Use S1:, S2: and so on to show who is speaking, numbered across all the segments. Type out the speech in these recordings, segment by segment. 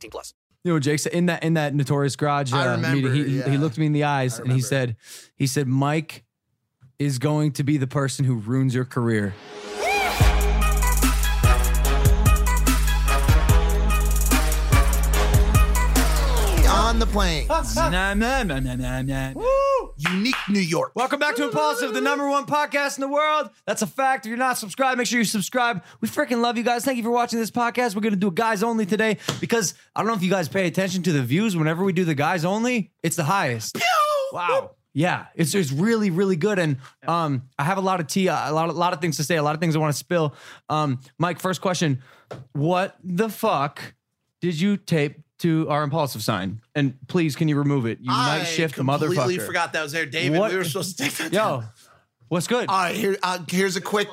S1: 18 plus.
S2: You know, Jake said in that in that notorious garage
S3: I
S2: uh,
S3: remember,
S2: meeting, he,
S3: yeah.
S2: he looked me in the eyes and he said, he said, Mike is going to be the person who ruins your career.
S3: On the plane.
S2: Nah, nah, nah, nah, nah, nah.
S3: Unique New York.
S2: Welcome back to Impaulsive, the number one podcast in the world. That's a fact. If you're not subscribed, make sure you subscribe. We freaking love you guys. Thank you for watching this podcast. We're going to do guys only today because I don't know if you guys pay attention to the views. Whenever we do the guys only, it's the highest. Wow. Yeah, it's it's really really good, and um, I have a lot of tea, a lot of, lot of things to say, a lot of things I want to spill. Um, Mike, first question: What the fuck did you tape to our impaulsive sign? And please, can you remove it? You
S3: I
S2: night shift
S3: completely
S2: motherfucker.
S3: I completely forgot that was there, David.
S2: What-
S3: We were supposed to take that.
S2: Yo,
S3: down.
S2: what's good?
S3: All right, here, uh, here's a quick,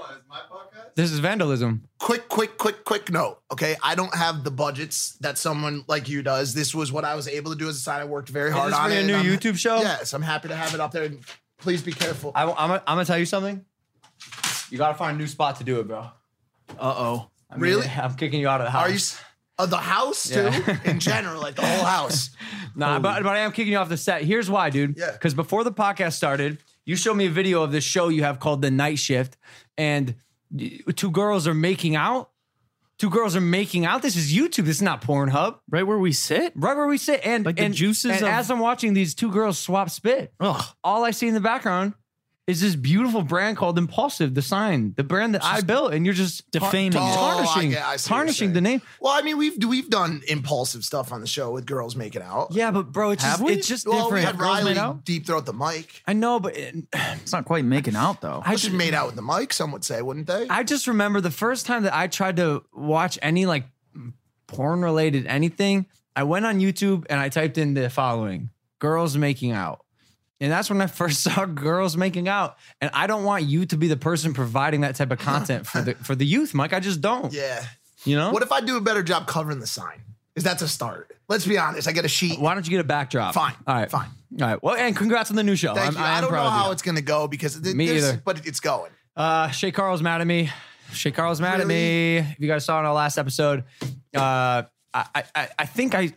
S2: this is vandalism.
S3: quick, quick, quick, quick note. Okay, I don't have the budgets that someone like you does. This was what I was able to do as a sign. I worked very hard
S2: this
S3: on
S2: for
S3: it.
S2: your
S3: and
S2: new
S3: I'm-
S2: YouTube show?
S3: Yes, I'm happy to have it up there. And please be careful.
S2: I, am gonna, I'm gonna tell you something. You gotta find a new spot to do it, bro.
S4: Uh oh.
S2: I mean,
S3: Really?
S2: I'm kicking you out of the house.
S3: Are you? s- Uh, the house too,
S2: Yeah.
S3: in general, like the whole house.
S2: Nah, but, but I am kicking you off the set. Here's why, dude.
S3: Yeah.
S2: Because before the podcast started, you showed me a video of this show you have called The Night Shift, and two girls are making out. Two girls are making out. This is YouTube. This is not Pornhub.
S4: Right where we sit?
S2: Right where we sit, and
S4: Like the
S2: and,
S4: juices
S2: And
S4: of-
S2: as I'm watching these two girls swap spit,
S4: Ugh.
S2: all I see in the background is this beautiful brand called Impaulsive, the sign, the brand that I built, and you're just
S4: defaming
S2: tar-
S4: it.
S3: Oh, I
S2: tarnishing,
S3: I see what you're
S2: tarnishing the name.
S3: Well, I mean, we've we've done impulsive stuff on the show with girls making out.
S2: Yeah, but bro, it's
S4: Have
S2: just
S4: we?
S2: it's just
S3: Well, we
S2: different.
S3: had Riley
S4: out?
S3: deep throat the mic.
S2: I know, but it,
S4: It's not quite making out though.
S2: I
S3: I just
S2: just
S3: made out with the mic. Some would say, wouldn't they?
S2: I just remember the first time that I tried to watch any like porn related anything. I went on YouTube and I typed in the following: girls making out. And that's when I first saw girls making out. And I don't want you to be the person providing that type of content for the for the youth, Mike. I just don't.
S3: yeah.
S2: You know?
S3: What if I do a better job covering the sign? Is that's a start? Let's be honest. I get a sheet.
S2: Why don't you get a backdrop?
S3: Fine,
S2: All right.
S3: fine.
S2: All right. Well, and congrats on the new show.
S3: Thank
S2: I'm,
S3: you.
S2: I
S3: I, don't know how it's gonna go because th-
S2: Me either.
S3: but it's going.
S2: Uh, Shay Carl's mad at me. Shay Carl's mad at me. If you guys saw in our last episode, uh, I, I, I think I,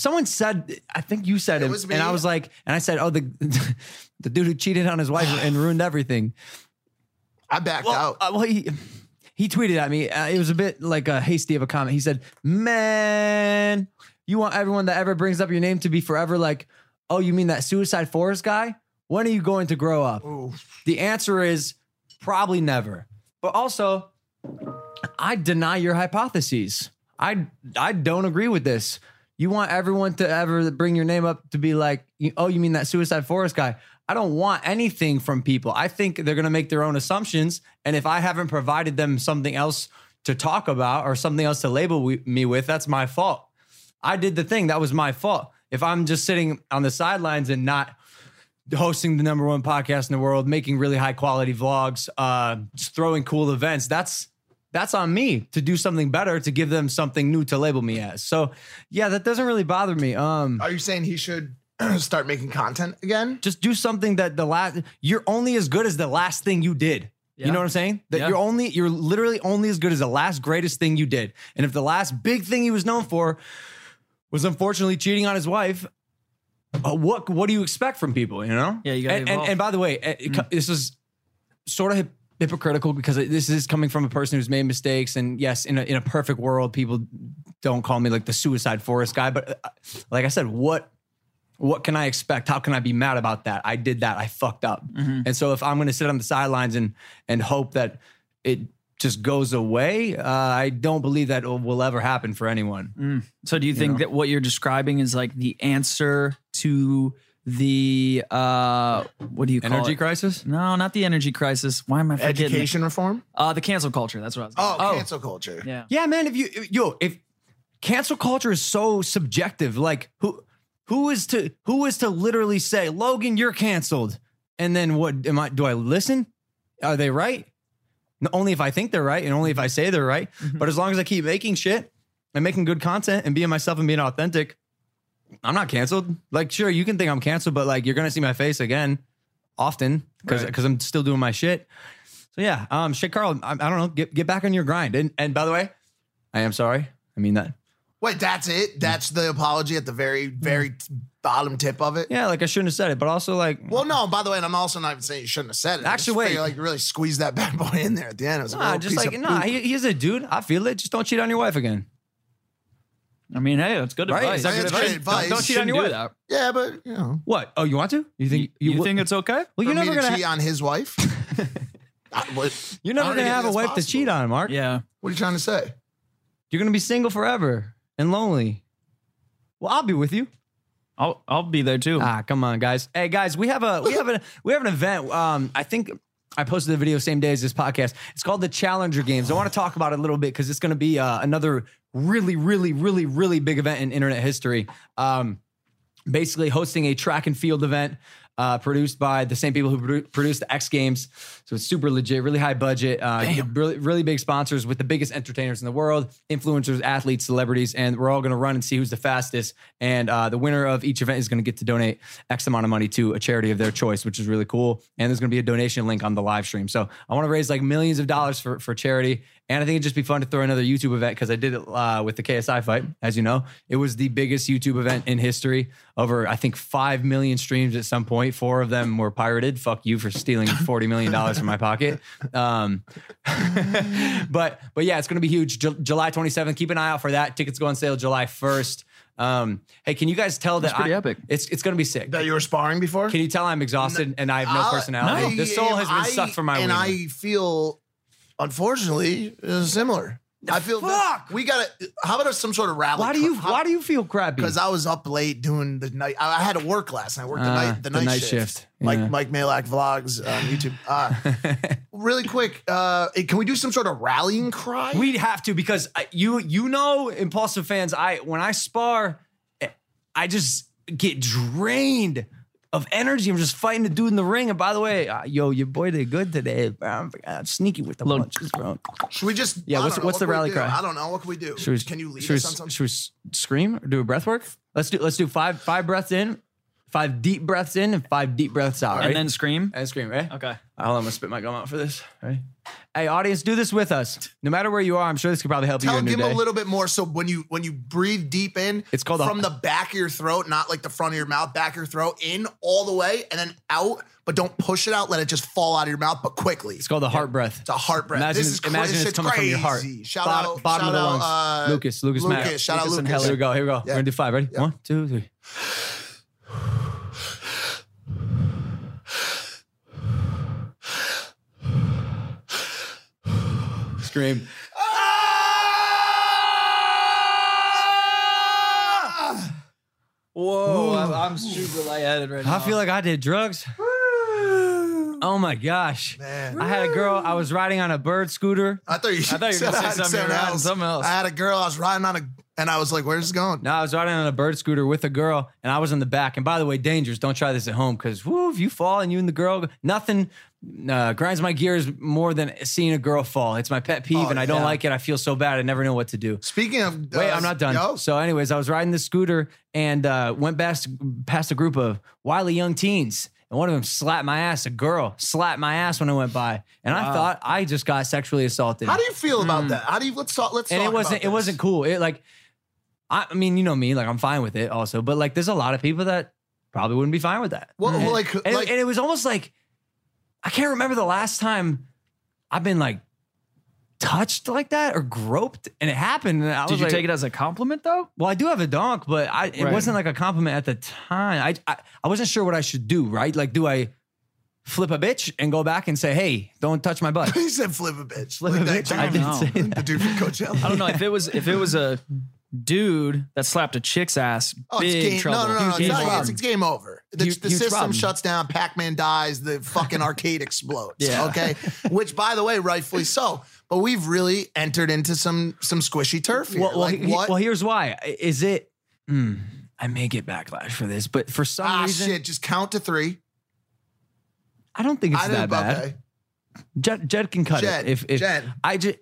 S2: someone said, I think you said
S3: It me.
S2: and I was like, and I said, oh, the, the dude who cheated on his wife and ruined everything.
S3: I backed
S2: Well,
S3: out.
S2: uh, well, he, he tweeted at me. Uh, it was a bit like a hasty of a comment. He said, "Man, you want everyone that ever brings up your name to be forever like, oh, you mean that Suicide Forest guy? When are you going to grow up?"
S3: Ooh.
S2: The answer is probably never. But also, I deny your hypotheses. I I don't agree with this. You want everyone to ever bring your name up to be like, oh, you mean that Suicide Forest guy? I don't want anything from people. I think they're going to make their own assumptions. And if I haven't provided them something else to talk about or something else to label me with, that's my fault. I did the thing. That was my fault. If I'm just sitting on the sidelines and not hosting the number one podcast in the world, making really high quality vlogs, uh, throwing cool events, that's that's on me to do something better to give them something new to label me as. So yeah, that doesn't really bother me. Um,
S3: Are you saying he should start making content again?
S2: just do something that the last you're only as good as the last thing you did. You know what I'm saying? That
S4: Yeah.
S2: you're only you're literally only as good as the last greatest thing you did. And if the last big thing he was known for was unfortunately cheating on his wife, uh, what what do you expect from people? You know?
S4: Yeah, you gotta
S2: And, and, and by the way, uh, it co- this is sort of hip- hypocritical because this is coming from a person who's made mistakes. And yes, in a, in a perfect world, people don't call me like the suicide forest guy. But uh, like I said, what what can I expect? How can I be mad about that? I did that. I fucked up. And so if I'm going to sit on the sidelines and and hope that it just goes away, uh, I don't believe that will, ever happen for anyone.
S4: So do you think
S2: know?
S4: that what you're describing is like the answer to the uh what do you call
S2: Energy
S4: it?
S2: crisis?
S4: No, not the energy crisis. Why am I forgetting?
S3: Education reform?
S4: Uh the cancel culture. That's what I was.
S3: Oh,
S4: Gonna
S3: cancel culture.
S4: yeah.
S2: Yeah, man. If you yo, if cancel culture is so subjective. Like who who is to who is to literally say, Logan, you're canceled. And then what am I do I listen? Are they right? Only if I think they're right and only if I say they're right. But as long as I keep making shit and making good content and being myself and being authentic, I'm not canceled. Like, sure, you can think I'm canceled, but like you're gonna see my face again often because because I'm still doing my shit. So yeah, um, Shay Carl, I, I don't know, get get back on your grind. And and by the way, I am sorry. I mean that.
S3: Wait, that's it? That's the apology at the very, very bottom tip of it?
S2: Yeah, like I shouldn't have said it, but also like,
S3: Well, no, by the way, and I'm also not even saying you shouldn't have said it.
S2: Actually, wait.
S3: like, really squeeze that bad boy in there at the end. It was
S2: nah, just like
S3: of
S2: nah, he, he's a dude. I feel it. Just don't cheat on your wife again.
S4: I mean, hey, that's good
S2: Right?
S4: advice.
S2: Is that good
S3: That's
S2: advice?
S3: great advice.
S2: Don't, don't cheat on
S4: Shouldn't
S2: your
S4: do
S2: wife.
S4: that.
S3: Yeah, but, you know.
S2: What? Oh, you want to? You think
S4: You,
S2: you,
S4: think it's okay?
S2: Well,
S3: for
S2: you're
S3: me
S2: never
S3: to
S2: gonna.
S3: cheat on his wife? I- what-
S2: you're
S3: I
S2: never
S3: don't
S2: gonna
S3: think
S2: have a
S3: that's
S2: wife to
S3: possible.
S2: cheat on, Mark.
S4: Yeah.
S3: What are you trying to say?
S2: You're gonna be single forever and lonely. Well, I'll be with you.
S4: I'll I'll be there too.
S2: Ah, come on, guys. Hey, guys, we have a we have a we have an event. Um, I think I posted the video same day as this podcast. It's called the Challenger Games. I want to talk about it a little bit because it's going to be uh, another really, really, really, really big event in internet history. Um, basically hosting a track and field event uh, produced by the same people who produ- produced the X Games. So it's super legit, really high budget, uh, really, really big sponsors with the biggest entertainers in the world, influencers, athletes, celebrities, and we're all going to run and see who's the fastest. And uh, the winner of each event is going to get to donate X amount of money to a charity of their choice, which is really cool. And there's going to be a donation link on the live stream. So I want to raise like millions of dollars for for charity. And I think it'd just be fun to throw another YouTube event because I did it uh, with the KSI fight, as you know. It was the biggest YouTube event in history. Over, I think, 5 million streams at some point. Four of them were pirated. Fuck you for stealing $40 million from my pocket. Um, but but yeah, it's going to be huge. Ju- July 27th. Keep an eye out for that. Tickets go on sale July 1st. Um, hey, can you guys tell that
S4: pretty
S2: I-
S4: epic.
S2: It's, it's going to be sick.
S3: That you were sparring before?
S2: Can you tell I'm exhausted and I have no
S3: I-
S2: personality?
S3: I
S2: the soul has been
S3: am-
S2: sucked from my
S3: And
S2: wiener.
S3: I feel, unfortunately, uh, similar. I feel
S2: fuck?
S3: we got to. How about some sort of rally?
S2: why do you why do you feel crappy?
S3: Because I was up late doing the night. I I had to work last night. I worked the
S2: Ah,
S3: night the,
S2: the
S3: night,
S2: night
S3: shift.
S2: shift.
S3: Mike
S2: Yeah.
S3: Mike Majlak vlogs on YouTube. Uh, really quick, uh, can we do some sort of rallying cry?
S2: We'd have to because I- you you know impaulsive fans. I when I spar, I just get drained of energy. I'm just fighting the dude in the ring. And by the way, uh, yo, your boy did good today. Bro. I'm uh, sneaky with the
S4: Look.
S2: punches, bro.
S3: Should we just?
S2: Yeah, what's-
S3: know.
S2: what's
S3: What
S2: the rally cry?
S3: I don't know. What can we do?
S2: Should we,
S3: can you lead
S2: should
S3: us
S2: we,
S3: on something?
S2: Should we scream or do a breath work? Let's do let's do five five breaths in, five deep breaths in, and five deep breaths out.
S4: And
S2: right?
S4: then scream.
S2: and scream. Right?
S4: Okay.
S2: Hold on, I'm gonna spit my gum out for this. Right? Hey, audience, do this with us. No matter where you are, I'm sure this could probably help you
S3: Tell
S2: in
S3: give him
S2: day.
S3: a little bit more. So when you when you breathe deep in,
S2: It's called a-
S3: from the back of your throat, not like the front of your mouth, back of your throat, in all the way, and then out. But don't push it out. Let it just fall out of your mouth, but quickly.
S2: It's called the heart breath.
S3: It's a heart breath.
S2: Imagine,
S3: this is cra-
S2: imagine
S3: this
S2: it's
S3: shit's
S2: coming from your heart.
S3: crazy. Shout
S2: Bot-
S3: out,
S2: bottom
S3: shout
S2: of the
S3: out,
S2: lungs.
S3: uh,
S2: Lucas, Lucas, Mack.
S3: Lucas. Shout
S4: Lucas
S3: out
S4: and
S3: Lucas.
S4: Heller.
S2: Here we go. Here we go.
S3: Yeah.
S2: We're gonna do five. Ready?
S3: Yeah.
S2: One, two, three. Scream. Ah!
S4: Whoa, I'm, I'm super lightheaded right now.
S2: I feel like I did drugs. Oh my gosh.
S3: Man.
S2: I had a girl, I was riding on a bird scooter.
S3: I thought you.
S4: I thought you were
S3: said
S4: gonna say something
S3: something
S4: around something else.
S3: I had a girl. I was riding on a, and I was like, "Where's this going?"
S2: No, I was riding on a bird scooter with a girl, and I was in the back. And by the way, dangerous. Don't try this at home because whoo, if you fall and you and the girl, nothing uh, grinds my gears more than seeing a girl fall. It's my pet peeve,
S3: Oh,
S2: and I don't
S3: yeah.
S2: like it. I feel so bad. I never know what to do.
S3: Speaking of,
S2: Wait,
S3: uh,
S2: I'm not done.
S3: yo,
S2: So, anyways, I was riding the scooter and uh, went past past a group of wily young teens. And one of them slapped my ass. A girl slapped my ass when I went by, and I thought I just got sexually assaulted.
S3: how do you feel about that? How do you? Let's talk. Let's
S2: and
S3: talk
S2: it wasn't it
S3: this.
S2: wasn't cool. It like I, I mean, you know me, like I'm fine with it also, but like there's a lot of people that probably wouldn't be fine with that.
S3: Well,
S2: and,
S3: like-
S2: and,
S3: like-
S2: and it was almost like I can't remember the last time I've been like touched like that or groped and it happened and I
S4: Did
S2: was
S4: you
S2: like,
S4: take it as a compliment though?
S2: well, I do have a donk, but I it
S4: Right.
S2: wasn't like a compliment at the time. I, I I wasn't sure what I should do, right? Like do I flip a bitch and go back and say, "Hey, don't touch my butt."
S3: He said flip a bitch.
S2: Flip
S3: Like
S2: a bitch. I
S3: dude-
S2: didn't
S4: know.
S2: say
S3: The dude from Coachella.
S4: I don't know if it was if it was a dude that slapped a chick's ass.
S3: Oh, it's game.
S4: trouble.
S3: No, no, no, no.
S2: Huge
S3: It's, not,
S2: problem.
S3: it's, it's game over. The, the system shuts down. Pac Man dies. The fucking arcade explodes.
S4: Yeah.
S3: Okay. Which, by the way, rightfully so. but we've really entered into some some squishy turf here.
S2: Well, well,
S3: like
S2: he-
S3: what?
S2: well, here's why. Is it? Hmm, I may get backlash for this, but for some
S3: ah,
S2: reason,
S3: shit! Just count to three.
S2: I don't think it's
S3: I
S2: that bad.
S3: Okay.
S2: Jed, Jed can cut
S3: Jed,
S2: it. If, if
S3: Jed.
S2: I just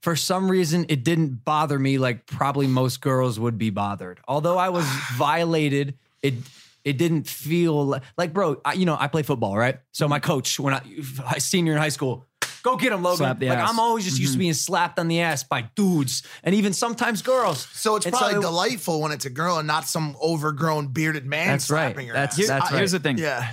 S2: for some reason it didn't bother me like probably most girls would be bothered. Although I was violated, it it didn't feel like, like bro. I, you know I play football, right? So my mm-hmm. coach when I senior in high school. Go get him, Logan. Like
S4: ass.
S2: I'm always just used to mm-hmm. being slapped on the ass by dudes and even sometimes girls.
S3: So it's
S2: And
S3: probably
S2: it-
S3: delightful when it's a girl and not some overgrown bearded man
S2: That's right.
S3: slapping her
S2: That's-
S3: ass.
S2: that's
S3: I-
S4: Here's the thing.
S3: Yeah.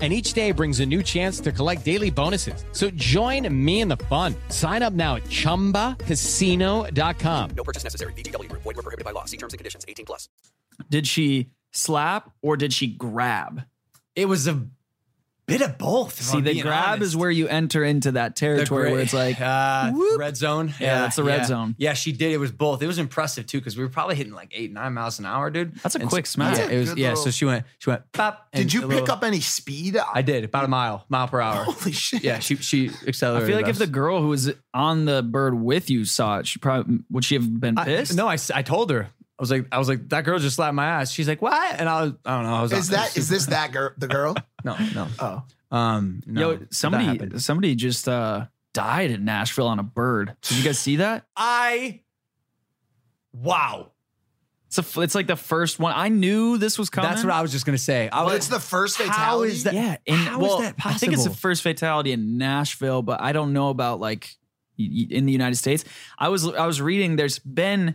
S5: And each day brings a new chance to collect daily bonuses. So join me in the fun. Sign up now at chumbacasino.com.
S1: No purchase necessary. VGW Group. Void were prohibited by law. See terms and conditions. 18 plus.
S4: Did she slap or did she grab?
S2: It was a bit of both.
S4: See, the grab
S2: honest.
S4: is where you enter into that territory
S2: gra-
S4: where it's like,
S2: uh, red zone.
S4: Yeah, that's the red zone.
S2: Yeah, she did. It was both. It was impressive too because we were probably hitting like eight, nine miles an hour, dude.
S4: That's a
S2: And
S4: quick
S2: so-
S4: smack.
S2: Yeah, it was.
S3: Good
S2: Yeah,
S3: little-
S2: so she went. She went. Pop.
S3: Did you pick
S2: little-
S3: up any speed?
S2: I did about a mile, mile per hour.
S3: Holy shit.
S2: Yeah, she she accelerated.
S4: I feel like if the girl who was on the bird with you saw it, she probably would she have been
S2: I-
S4: pissed?
S2: no, I told her. I was like, I was like, that girl just slapped my ass. She's like, what? And I was, I don't know. I was.
S3: Is that is this that girl? The girl?
S2: no, no.
S3: Oh,
S2: Um, no,
S4: Yo, somebody somebody just uh died in Nashville on a bird. Did you guys see that?
S2: I. Wow,
S4: It's a, f- it's like the first one. I knew this was coming.
S2: that's what I was just gonna say. I was,
S3: it's the first fatality.
S2: is that-
S4: yeah. In,
S2: How is
S4: well,
S2: that possible?
S4: I think it's the first fatality in Nashville, but I don't know about like y- y- in the United States. I was I was reading. There's been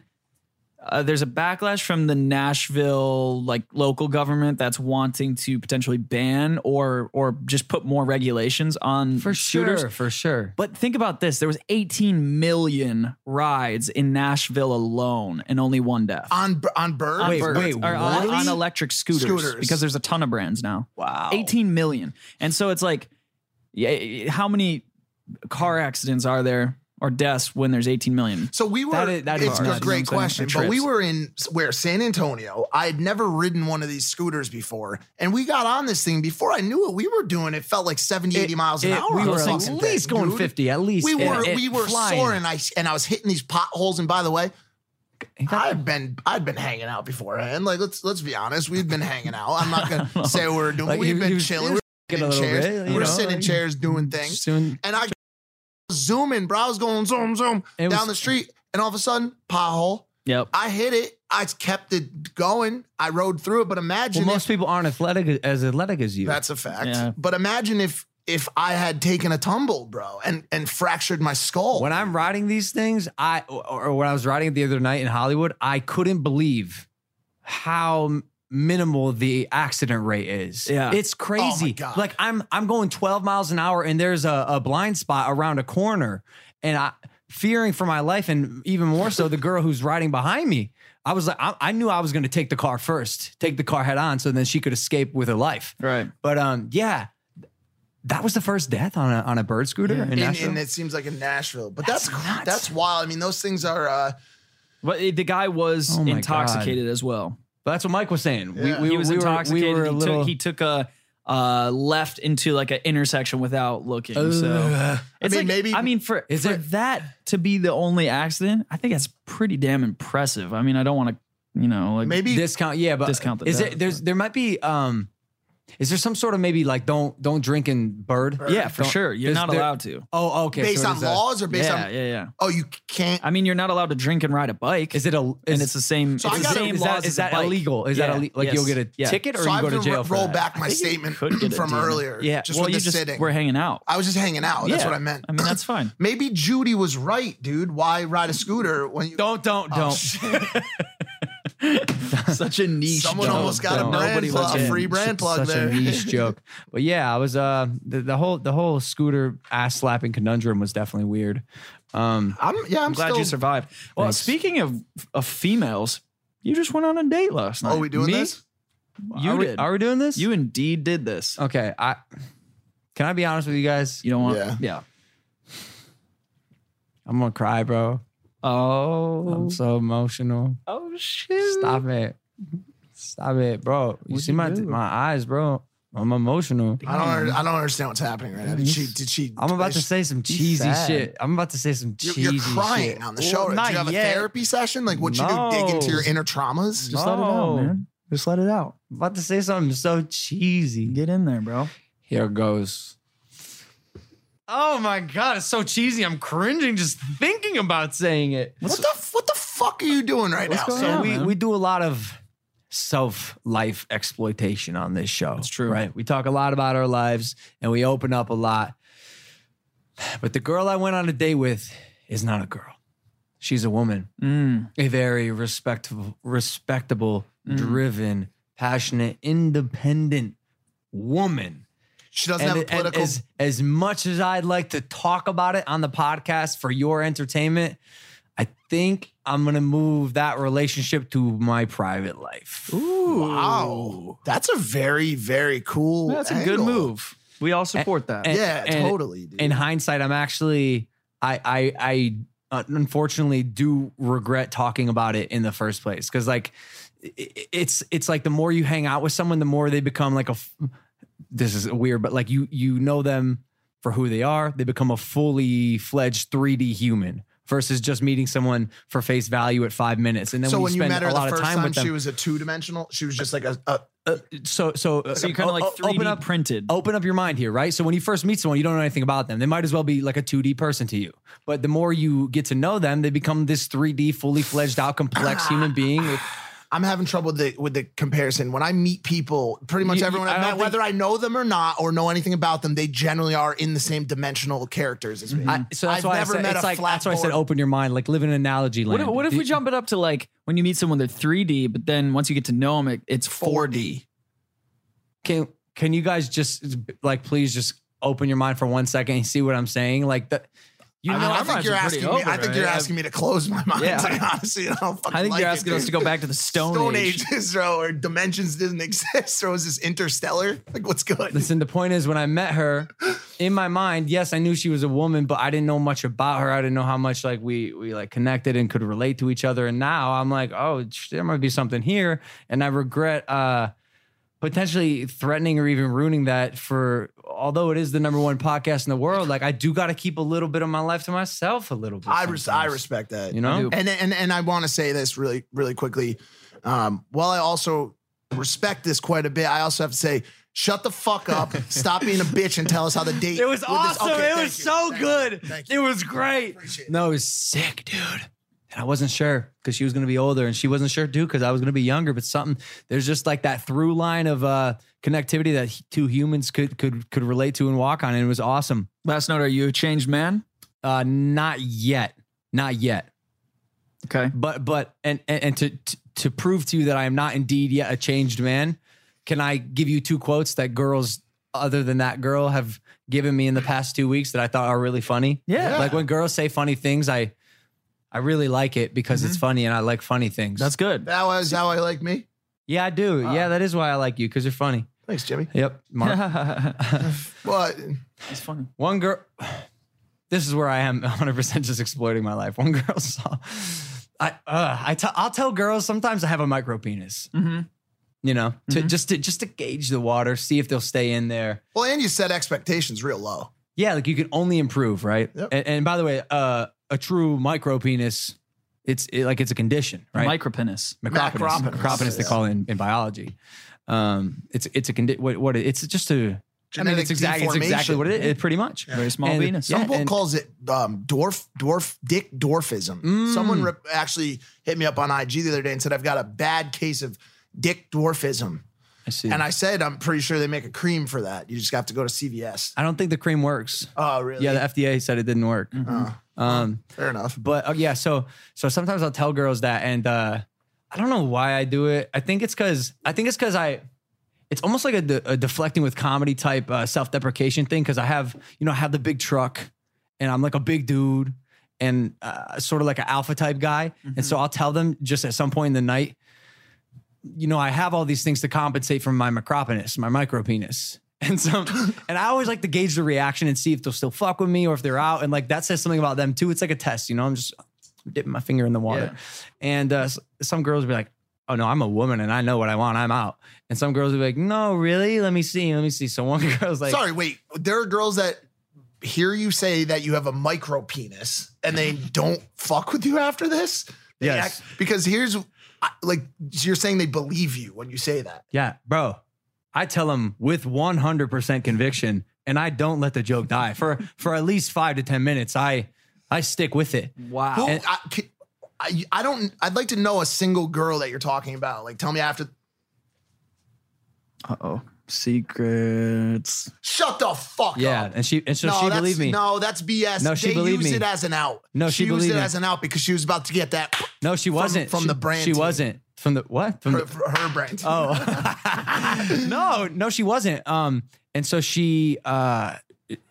S4: uh, there's a backlash from the Nashville like local government that's wanting to potentially ban or or just put more regulations on
S2: for
S4: shooters.
S2: sure, for sure.
S4: But think about this: there was 18 million rides in Nashville alone, and only one death.
S3: on on bird.
S4: On
S2: Wait,
S4: birds,
S2: wait,
S4: or on,
S2: really?
S4: on electric scooters,
S3: Scooters.
S4: because there's a ton of brands now.
S2: Wow.
S4: 18 million. And so it's like, yeah, how many car accidents are there or deaths when there's 18 million?
S3: So we were.
S2: That is- that is
S3: it's a great
S4: You know what I'm
S3: question, but we were in where San Antonio. I had never ridden one of these scooters before, and we got on this thing before I knew it. We were doing it felt like 70, 80 miles an
S2: It-
S3: hour.
S2: We were at least going
S3: dude.
S2: 50, at least.
S3: We were
S2: It- it
S3: we were
S2: flying.
S3: soaring. I and I was hitting these potholes. And by the way, I've been I'd been hanging out before, and Like let's let's be honest, we've been hanging out. I'm not gonna say we're doing.
S2: Like,
S3: we've
S2: he-
S3: been
S2: he was-
S3: chilling. We're sitting in chairs.
S2: bit,
S3: we're
S2: know,
S3: sitting in
S2: like-
S3: chairs doing things.
S2: Soon,
S3: And I zooming, bro. I was going zoom, zoom
S2: It was-
S3: down the street, and all of a sudden, pothole.
S4: Yep.
S3: I hit it. I kept it going. I rode through it. But imagine
S2: well,
S3: if
S2: most people aren't athletic as athletic as you.
S3: that's a fact.
S4: Yeah.
S3: But imagine if if I had taken a tumble, bro, and and fractured my skull.
S2: when I'm riding these things, I or, or when I was riding it the other night in Hollywood, I couldn't believe how minimal the accident rate is.
S4: Yeah.
S2: it's crazy.
S3: God.
S2: Like I'm I'm going 12 miles an hour and there's a, a blind spot around a corner, and I fearing for my life, and even more so the girl who's riding behind me. I was like, I, I knew I was going to take the car first, take the car head on, so then she could escape with her life.
S4: Right.
S2: But um, yeah, that was the first death on a on a bird scooter in
S3: and,
S2: Nashville.
S3: and it seems like in Nashville, but that's
S2: That's
S3: that's, wild. I mean, those things are. uh
S4: But the guy was
S2: Oh my
S4: intoxicated as well.
S2: But that's what Mike was saying.
S3: Yeah.
S2: We, we,
S4: he was
S2: we
S4: intoxicated.
S2: Were, we were
S4: he,
S2: little.
S4: took, he took a uh, left into like an intersection without looking. so
S2: Ugh.
S4: it's
S3: mean,
S4: like-
S3: maybe-
S4: I mean, for,
S2: Is
S4: for
S2: it-
S4: that to be the only accident, I think that's pretty damn impressive. I mean, I don't want to, you know, like
S3: maybe
S2: discount. Yeah, but
S4: Discount the
S2: is
S4: death,
S2: it? There's there might be. Um, is there some sort of maybe like don't don't drink in bird?
S4: yeah, for
S2: Don't-
S4: sure, you're not
S2: there-
S4: allowed to.
S2: Oh, okay.
S3: based
S2: so
S3: on
S2: it is a-
S3: laws or based
S4: Yeah,
S3: on.
S4: yeah, yeah.
S3: Oh, you can't.
S4: I mean, you're not allowed to drink and ride a bike.
S2: Is it a? Is,
S4: and it's the same.
S3: So
S4: it's
S3: I
S4: the
S3: gotta-
S4: same
S2: is
S4: laws
S2: that is
S4: a
S2: that illegal? Is
S4: Yeah,
S2: that ille- like
S4: yes,
S2: you'll get a
S4: yeah.
S2: ticket or
S3: so
S2: you go to
S3: to
S2: jail
S3: ro-
S2: for
S3: roll
S2: that?
S3: back my
S4: I think you
S3: statement
S4: could get a
S3: from earlier.
S4: Yeah,
S3: just
S4: well,
S3: with
S4: you
S3: the
S4: just
S3: sitting.
S4: we're hanging out.
S3: I was just hanging out. That's what I meant.
S4: I mean, that's fine.
S3: Maybe Judy was right, dude. Why ride a scooter when you
S2: Don't don't
S3: Oh,
S2: don't.
S3: shit.
S4: Such a niche. Joke.
S3: Someone
S4: joke
S3: almost got a brand
S4: nobody
S3: plug, a free brand plug
S2: Such
S3: there.
S2: a niche joke. But yeah, I was uh the, the whole the whole scooter ass slapping conundrum was definitely weird. Um,
S3: I'm yeah. I'm,
S4: I'm glad
S3: still,
S4: you survived. Well,
S2: Thanks.
S4: speaking of of females, you just went on a date last night.
S3: Oh, we doing
S2: Me?
S3: this?
S4: You
S2: are we,
S4: did.
S2: are we doing this?
S4: You indeed did this.
S2: okay? I Can I be honest with you guys?
S4: You don't want.
S3: Yeah.
S4: Yeah.
S2: I'm gonna cry, bro.
S4: Oh.
S2: I'm so emotional.
S4: Oh shit.
S2: Stop it. Stop it, bro. You
S4: What'd
S2: see
S4: you
S2: my
S4: do?
S2: my eyes, bro. I'm emotional.
S3: I don't. I don't understand what's happening right now. Did she? Did she?
S2: I'm about to say some cheesy
S4: sad.
S2: shit. I'm about to say some
S3: You're,
S2: cheesy
S3: you're crying
S2: shit.
S3: on the
S2: Well,
S3: show. Did
S2: not
S3: you have a therapy session? Like, what you do? Dig into your inner traumas?
S4: Just let it out, man. Just let it out.
S2: I'm about to say something so cheesy.
S4: Get in there, bro.
S2: Here goes. Oh my god, it's so cheesy. I'm cringing just thinking about saying it.
S3: What the? What the fuck are you doing right now?
S4: going
S2: So
S4: on?
S2: We
S4: man.
S2: we do a lot of self life exploitation on this show.
S4: It's true.
S2: right? We talk a lot about our lives and we open up a lot. But the girl I went on a date with is not a girl. She's a woman,
S4: Mm.
S2: a very respectable, respectable, driven, passionate, independent woman.
S3: She doesn't
S2: And,
S3: have a political.
S2: as as much as I'd like to talk about it on the podcast for your entertainment, I think I'm gonna move that relationship to my private life.
S3: Ooh, wow, that's a very very cool.
S4: That's a good move. We all support that.
S2: and-
S3: Yeah,
S2: and
S3: totally. Dude.
S2: In hindsight, I'm actually I I I uh, unfortunately do regret talking about it in the first place because like i- i- it's it's like the more you hang out with someone, the more they become like a. f- This is weird, but like you you know them for who they are. They become a fully fledged 3D human versus just meeting someone for face value at five minutes, and then
S3: so
S2: when
S3: when
S2: you
S3: you
S2: spend
S3: met her
S2: a
S3: the
S2: lot of
S3: first
S2: time,
S3: time,
S2: with them,
S3: she was a two dimensional. She was just like a. a
S2: so so
S4: so you kind of like
S2: o- o-
S4: 3D
S2: open up
S4: printed.
S2: open up your mind here, right? So when you first meet someone, you don't know anything about them. They might as well be like a 2D person to you. But the more you get to know them, they become this 3D, fully fledged out, complex human being. With,
S3: I'm having trouble with the with the comparison. When I meet people, pretty much
S2: You-
S3: everyone
S2: I
S3: I've met,
S2: think-
S3: whether I know them or not, or know anything about them, they generally are in the same dimensional characters as me.
S2: I, so that's
S3: I've
S2: why
S3: never
S2: I said,
S3: met
S2: it's
S3: a
S2: like
S3: flat
S2: that's why I said open your mind, like live in analogy
S4: What
S2: land.
S4: if, what if we jump it up to like when you meet someone they're 3D, but then once you get to know them, it, it's 4D.
S2: Can can you guys just like please just open your mind for one second and see what I'm saying? Like that. You
S3: I,
S2: know,
S3: mean, I think you're asking me. I
S4: open,
S3: think you're asking me to close my mind.
S4: Yeah.
S3: to be honest, you know, I don't fucking
S4: I think
S3: like
S4: you're
S3: it,
S4: asking us to go back to the Stone,
S3: Stone
S4: Age.
S3: Ages, bro, or dimensions didn't exist, or was this interstellar? Like, what's good?
S2: Listen, the point is, when I met her, in my mind, yes, I knew she was a woman, but I didn't know much about her. I didn't know how much like we we like connected and could relate to each other. And now I'm like, oh, there might be something here, and I regret uh potentially threatening or even ruining that for. Although it is the number one podcast in the world, like I do got to keep a little bit of my life to myself a little bit.
S3: I res- I respect that.
S2: You know?
S3: and and and I want to say this really really quickly. Um, while I also respect this quite a bit, I also have to say. Shut the fuck up! Stop being a bitch and tell us how the date.
S2: It was
S3: with this-
S2: awesome.
S3: Okay,
S2: it was
S3: you.
S2: so
S3: Thank you.
S2: good.
S3: Thank
S2: It was great.
S3: Appreciate it.
S2: No, it was sick, dude. And I wasn't sure because she was going to be older and she wasn't sure too because I was going to be younger. But something there's just like that through line of uh, connectivity that two humans could could could relate to and walk on, and it was awesome.
S4: Last note: Are you a changed man?
S2: Uh, not yet, not yet.
S4: Okay.
S2: But but and and, and to, to to prove to you that I am not indeed yet a changed man, can I give you two quotes that girls other than that girl have given me in the past two weeks that I thought are really funny?
S4: Yeah.
S2: Like when girls say funny things, I I really like it because it's funny and I like funny things.
S4: That's good.
S3: That was how I like me.
S2: yeah, I do. yeah, that is why I like you because you're funny.
S3: Thanks, Jimmy.
S2: Yep. Mark.
S3: Well,
S4: It's funny.
S2: One girl. This is where I am 100 percent just exploiting my life. One girl saw. I uh, I tell I'll tell girls sometimes I have a micro penis.
S4: Mm-hmm.
S2: You know, to just to just to gauge the water, see if they'll stay in there.
S3: well, and you set expectations real low.
S2: Yeah, like you can only improve, right?
S3: Yep.
S2: And, and by the way, uh, a true micro penis, it's it, like it's a condition, right?
S4: Micropenis.
S2: Macropenis.
S3: Macropenis.
S2: Macropenis, they call it in, in biology. Um, it's it's a condi- what, what it's just a. I mean,
S3: Genetic
S2: it's exactly it's exactly what it is. Pretty much.
S4: Very small
S2: And-
S4: penis.
S2: yeah,
S3: Some book
S2: and-
S3: calls it um, dwarf, dwarf, dick dwarfism.
S2: Mm.
S3: Someone rep- actually hit me up on IG the other day and said I've got a bad case of dick dwarfism,
S2: I see.
S3: and I said I'm pretty sure they make a cream for that. You just have to go to CVS.
S2: I don't think the cream works.
S3: Oh, really?
S2: Yeah, the FDA said it didn't work.
S3: Oh,
S2: Um,
S3: fair enough.
S2: but uh, yeah, so so sometimes I'll tell girls that, and uh, I don't know why I do it. I think it's because I think it's because I. It's almost like a, de- a deflecting with comedy type uh, self deprecation thing because I have you know I have the big truck, and I'm like a big dude, and uh, sort of like an alpha type guy, and so I'll tell them just at some point in the night, you know, I have all these things to compensate for my macropenis, my micro penis. And some, and I always like to gauge the reaction and see if they'll still fuck with me or if they're out. And like that says something about them too. It's like a test, you know. I'm just dipping my finger in the water.
S4: Yeah.
S2: And uh, some girls will be like, "Oh no, I'm a woman and I know what I want. I'm out." And some girls will be like, "No, really? Let me see. Let me see." So one girl's like,
S3: Sorry, wait. There are girls that hear you say that you have a micro penis and they don't fuck with you after this. They
S2: Yes.
S3: act- because here's like you're saying they believe you when you say that.
S2: Yeah, bro. I tell them with 100% conviction, and I don't let the joke die for for at least five to ten minutes. I I stick with it.
S4: Wow.
S3: Who, I, ca- I, I don't. I'd like to know a single girl that you're talking about. Like, tell me after.
S4: Uh oh. Secrets.
S3: Shut the fuck
S2: Yeah,
S3: up.
S2: Yeah, and she and so
S3: no,
S2: she believed me.
S3: No, that's BS.
S2: No, she
S3: they
S2: believed
S3: used
S2: me.
S3: it as an out.
S2: No, she
S3: used
S2: believed
S3: it
S2: me.
S3: as an out because she was about to get that
S2: No, she wasn't
S3: from
S2: She-
S3: the brand
S2: She
S3: team.
S2: wasn't from the what? From
S3: her,
S2: the,
S3: her brand.
S2: oh, no, no, she wasn't. Um, and so she, uh,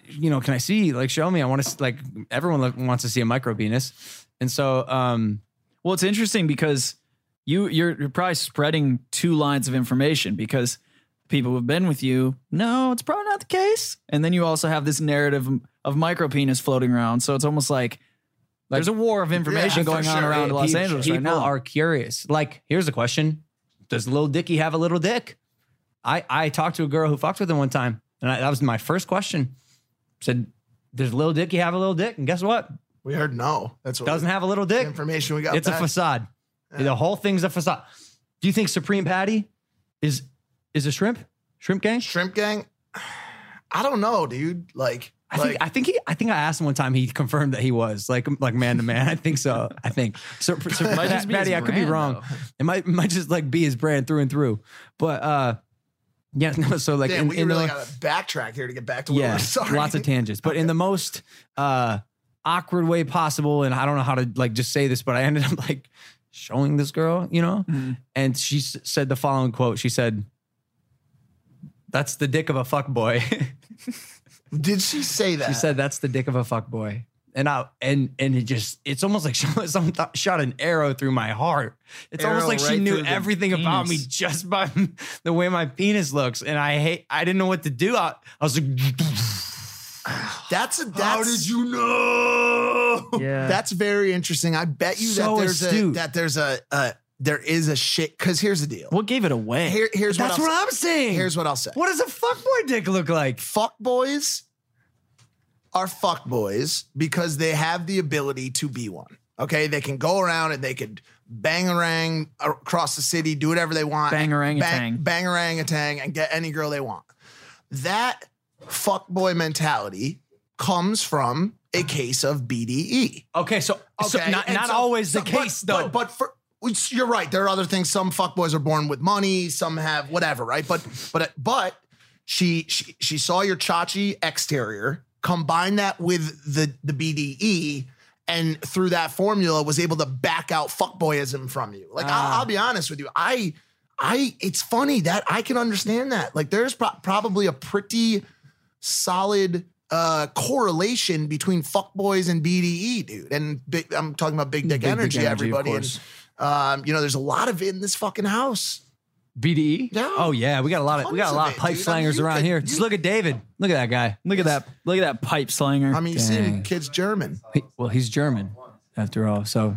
S2: you know, can I see? Like, show me. I want to like everyone wants to see a micro penis, and so um,
S4: Well, it's interesting because you you're, you're probably spreading two lines of information because people who've been with you, no, it's probably not the case. And then you also have this narrative of micro penis floating around. So it's almost like, there's a war of information
S3: Yeah,
S4: going on
S3: sure.
S4: around Los
S2: Pe-
S4: Angeles right now.
S2: People are curious. Like, here's a question: Does Lil Dicky have a little dick? I I talked to a girl who fucked with him one time, and I, that was my first question. Said, "Does Lil Dicky have a little dick?" And guess what?
S3: we heard no. That's what
S2: Doesn't have a little
S3: the
S2: dick.
S3: information we got.
S2: It's a
S3: back.
S2: facade. The whole thing's a facade. Do you think Supreme Patty is is a shrimp? Shrimp gang?
S3: Shrimp gang. I don't know, dude. Like,
S2: I
S3: like
S2: think I think he I think I asked him one time. He confirmed that he was like like man to man. I think so. I think so. so
S4: Might just be
S2: Patty,
S4: his
S2: I could be wrong.
S4: though.
S2: It might might just like be his brand through and through. But uh, yeah. No. So like
S3: damn,
S2: in,
S3: we
S2: in
S3: really
S2: the,
S3: got to backtrack here to get back to where
S2: yeah, lots of tangents. But in the most uh awkward way possible, and I don't know how to like just say this, but I ended up like showing this girl, you know,
S4: Mm-hmm.
S2: and she s- said the following quote. She said. That's the dick of a fuck boy.
S3: Did she say that?
S2: She said that's the dick of a fuck boy. And I and and it just it's almost like someone th- shot an arrow through my heart. It's almost
S4: Arrow
S2: like she knew
S4: through the
S2: everything about me just by the way my penis looks. And I hate I didn't know what to do. I, I was like
S3: That's a. That's,
S2: How did you know?
S4: Yeah.
S3: That's very interesting. I bet you
S2: So
S3: that there's a that there's a, a there is a shit. Because here's the deal.
S4: what gave it away?
S3: Here, here's
S2: That's
S3: what,
S2: what
S3: I'll,
S2: I'm saying.
S3: Here's what I'll say.
S2: What does a fuckboy dick look like?
S3: fuck boys are fuck boys because they have the ability to be one. Okay, they can go around and they could bang orang across the city, do whatever they want,
S4: Bang orangutan.
S3: bang, a tang, and get any girl they want. That fuck boy mentality comes from a case of BDE.
S2: Okay, so, so not, not
S3: so-
S2: always the
S3: so-
S2: case
S3: but,
S2: though.
S3: But, but for which you're right. There are other things. Some fuckboys are born with money. Some have whatever. Right. But but but she she she saw your chachi exterior. Combine that with the the BDE. And through that formula, was able to back out fuckboyism from you. Like
S2: Ah.
S3: I'll, I'll be honest with you, I, I, it's funny that I can understand that. Like there's pro- probably a pretty solid uh, correlation between fuckboys and BDE, dude. And big, I'm talking about big dick
S2: Big
S3: energy,
S2: energy, of
S3: everybody. And. Um, you know, there's a lot of it in this fucking house.
S2: BDE?
S3: Yeah.
S2: Oh yeah, we got a lot of we got a lot
S3: of it,
S2: pipe
S3: dude. I mean,
S2: around
S3: could-
S2: here. Just look at David. Look at that guy.
S4: Look at that. Look at that pipe slanger.
S3: I mean, you see
S2: Dang.
S3: kid's German.
S2: He- well, he's German after all. So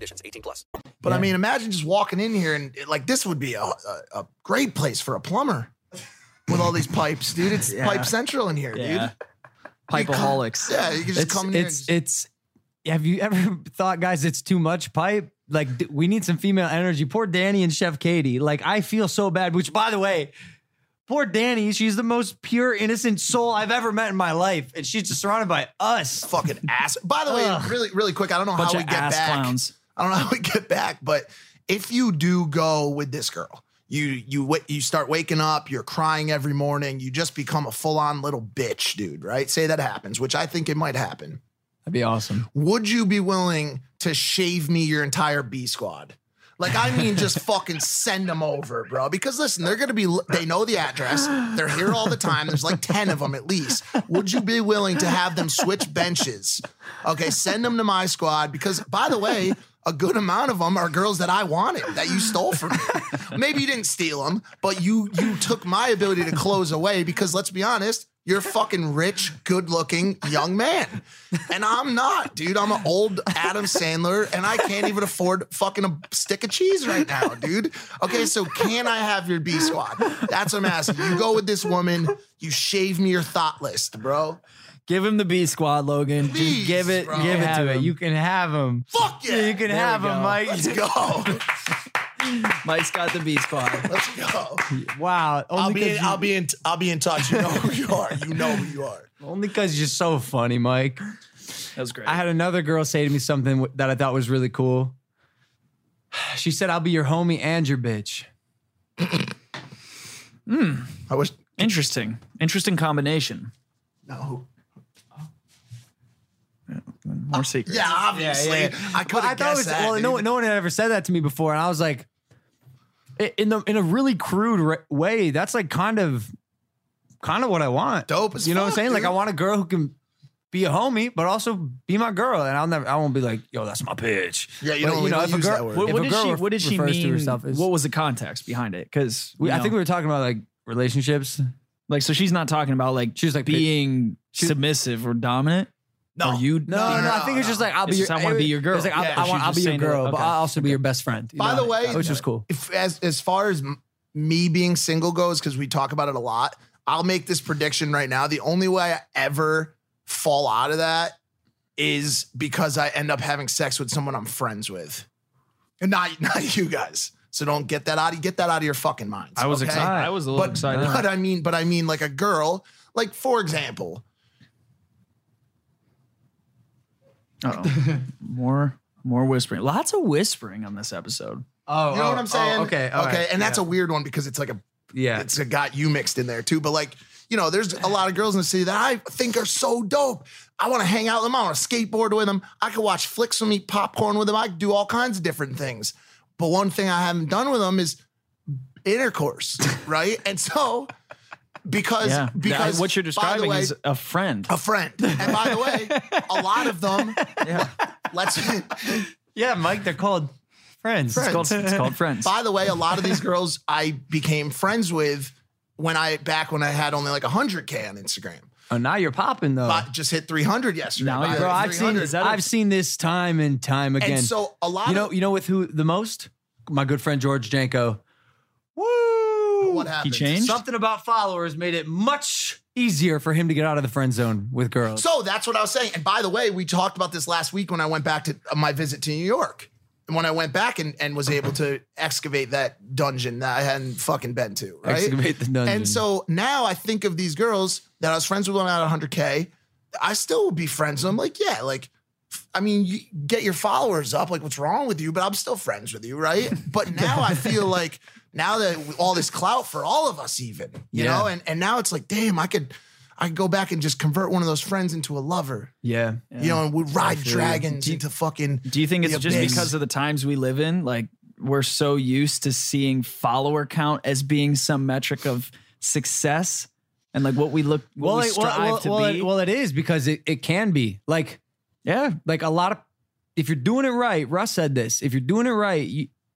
S1: conditions. 18 plus.
S3: But I mean, imagine just walking in here and like this would be a, a, a great place for a plumber with all these pipes, dude. It's Pipe Central in here,
S4: Yeah.
S3: dude.
S4: Pipeaholics.
S3: Yeah, you can just
S2: it's
S3: come in here.
S2: it's
S3: and
S2: it's. Have you ever thought, guys, it's too much pipe? Like d- we need some female energy. Poor Danny and Chef Katie. Like I feel so bad. Which, by the way, poor Danny. She's the most pure, innocent soul I've ever met in my life, and she's just surrounded by us.
S3: fucking ass. By the way, really, really quick, I don't know
S4: Bunch
S3: how we get back.
S4: clowns.
S3: I don't know how we get back, but if you do go with this girl, You you you start waking up, you're crying every morning, you just become a full-on little bitch, dude, right? Say that happens, which I think it might happen.
S2: That'd be awesome.
S3: Would you be willing to shave me your entire B squad? Like, I mean, just fucking send them over, bro. Because listen, they're gonna be, they know the address. They're here all the time. There's like 10 of them at least. Would you be willing to have them switch benches? Okay, send them to my squad. Because, by the way, a good amount of them are girls that I wanted that you stole from me. Maybe you didn't steal them, but you you took my ability to close away because let's be honest, you're a fucking rich, good-looking young man. And I'm not, dude. I'm an old Adam Sandler and I can't even afford fucking a stick of cheese right now, dude. Okay, so can I have your B squad? That's what I'm asking. You go with this woman, you shave me your thought list, bro.
S4: Give him the B squad, Logan.
S3: Please,
S4: Just give it,
S3: bro.
S4: give it to
S2: it.
S4: him.
S2: You can have him.
S3: Fuck yeah.
S2: You can
S4: There
S2: have
S4: we
S2: them,
S4: go.
S2: Mike.
S3: Let's go.
S4: Mike's got the B squad.
S3: Let's go.
S2: Wow.
S3: I'll
S2: Only
S3: be in,
S2: because
S3: I'll be in I'll be in touch. You know who you are. You know who you are.
S2: only because you're so funny, Mike.
S4: That was great.
S2: I had another girl say to me something w- that I thought was really cool. She said, "I'll be your homie and your bitch." Hmm.
S3: I wish
S4: Interesting. Interesting combination.
S3: no.
S4: More uh, secrets.
S3: Yeah, obviously. I could
S2: Well, I
S3: have
S2: thought it
S3: guessed
S2: was
S3: that.
S2: well. No,
S3: dude.
S2: no one had ever said that to me before, and I was like, in the in a really crude re- way, that's like kind of kind of what I want.
S3: Dope as
S2: You know what I'm
S3: fuck,
S2: saying? Like. I want a girl who can be a homie, but also be my girl, and I'll never, I won't be like, yo, that's my bitch.
S3: Yeah, you
S2: But,
S3: don't- we don't
S2: if a
S3: use
S2: girl-
S3: that word.
S4: What,
S2: if
S4: what
S2: a
S4: did
S2: girl
S4: she? What did she
S2: refers to
S4: mean?
S2: herself as-
S4: what was the context behind it? Because
S2: We, I think we were talking about like relationships.
S4: like so she's not talking about like
S2: she's like,
S4: being
S2: she-
S4: submissive or dominant.
S3: No.
S4: Or you?
S2: No, no,
S4: being-
S2: no, I think it's just like I'll
S4: It's
S2: be your.
S4: just, I wanna be your girl.
S2: It's like I,
S3: Yeah.
S2: I want.
S4: She's
S2: I'll be your
S4: saying to-
S2: girl, but. I'll also be your best friend. you
S3: By
S2: know?
S3: the way,
S2: which was cool.
S3: If as as far as me being single goes, because we talk about it a lot, I'll make this prediction right now. The only way I ever fall out of that is because I end up having sex with someone I'm friends with, and not not you guys. So don't get that out. Of, Get that out of your fucking minds.
S4: I was
S3: okay?
S4: excited. I was a little
S3: but,
S4: excited.
S3: But I mean, but I mean, like a girl, like for example,
S4: Uh-oh. more, more whispering. Lots of whispering on this episode.
S2: Oh,
S3: you know what oh, I'm saying?
S2: Oh, okay,
S3: okay,
S2: right,
S3: and that's
S2: yeah.
S3: a weird one because it's like a
S2: yeah.
S3: it's got you mixed in there too. But like, you know, there's a lot of girls in the city that I think are so dope. I want to hang out with them. I want to skateboard with them. I could watch flicks with them, eat popcorn with them. I could do all kinds of different things. But one thing I haven't done with them is intercourse, right? And so because
S4: Yeah,
S3: because
S4: what you're
S3: by the
S4: describing
S3: way,
S4: is a friend.
S3: a friend. And by the way, a lot of them. Yeah. Let's.
S2: yeah, Mike. They're called friends.
S4: It's called, it's called friends.
S3: By the way, a lot of these girls I became friends with when I back when I had only like 100k on Instagram.
S2: Oh, now you're popping though.
S3: I just hit 300 yesterday.
S4: Now
S3: by
S4: you're-
S3: the
S2: Bro,
S3: way,
S2: I've seen
S3: 300.
S4: Is that a-
S2: I've seen this time and time again.
S3: And so a lot
S2: you know,
S3: of
S2: you know with who the most? My good friend George Janko. Woo!
S3: What happened?
S4: He changed?
S2: Something about followers made it much easier for him to get out of the friend zone with girls.
S3: So that's what I was saying. And by the way, we talked about this last week when I went back to uh, my visit to New York. And when I went back and, and was able to excavate that dungeon that I hadn't fucking been to, right?
S2: Excavate the dungeon.
S3: And so now I think of these girls that I was friends with when I had 100K. I still would be friends with them. Like, yeah, like, I mean, you get your followers up. Like, what's wrong with you? But I'm still friends with you, right? But now I feel like now that all this clout for all of us, even, you
S2: Yeah.
S3: know, and, and now it's like, damn, I could, I could go back and just convert one of those friends into a lover,
S2: yeah.
S3: you know, and we ride
S2: feel you.
S3: dragons into fucking.
S4: Do you think it's
S3: the
S4: just
S3: abyss.
S4: because of the times we live in? Like we're so used to seeing follower count as being some metric of success and like what we look, what we
S2: it-
S4: strive
S2: well,
S4: to
S2: well,
S4: be.
S2: it- well, it is because it, it can be like
S4: yeah,
S2: like a lot of if you're doing it right. Russ said this. If you're doing it right, you,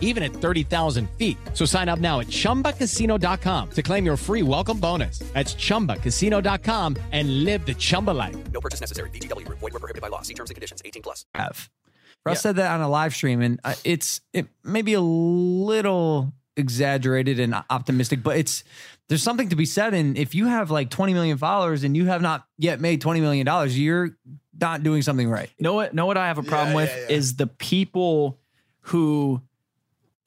S5: even at 30,000 feet. So sign up now at chumbacasino.com to claim your free welcome bonus. That's chumbacasino.com and live the Chumba life.
S1: No purchase necessary. VGW Group. Void were prohibited by law. See terms and conditions. 18 plus.
S2: have. Russ said that on a live stream, and uh, it's it may be a little exaggerated and optimistic, but it's there's something to be said. And if you have like 20 million followers and you have not yet made 20 million dollars, you're not doing something right.
S4: Know what? Know what I have a problem
S3: Yeah,
S4: with
S3: yeah, yeah.
S4: is the people who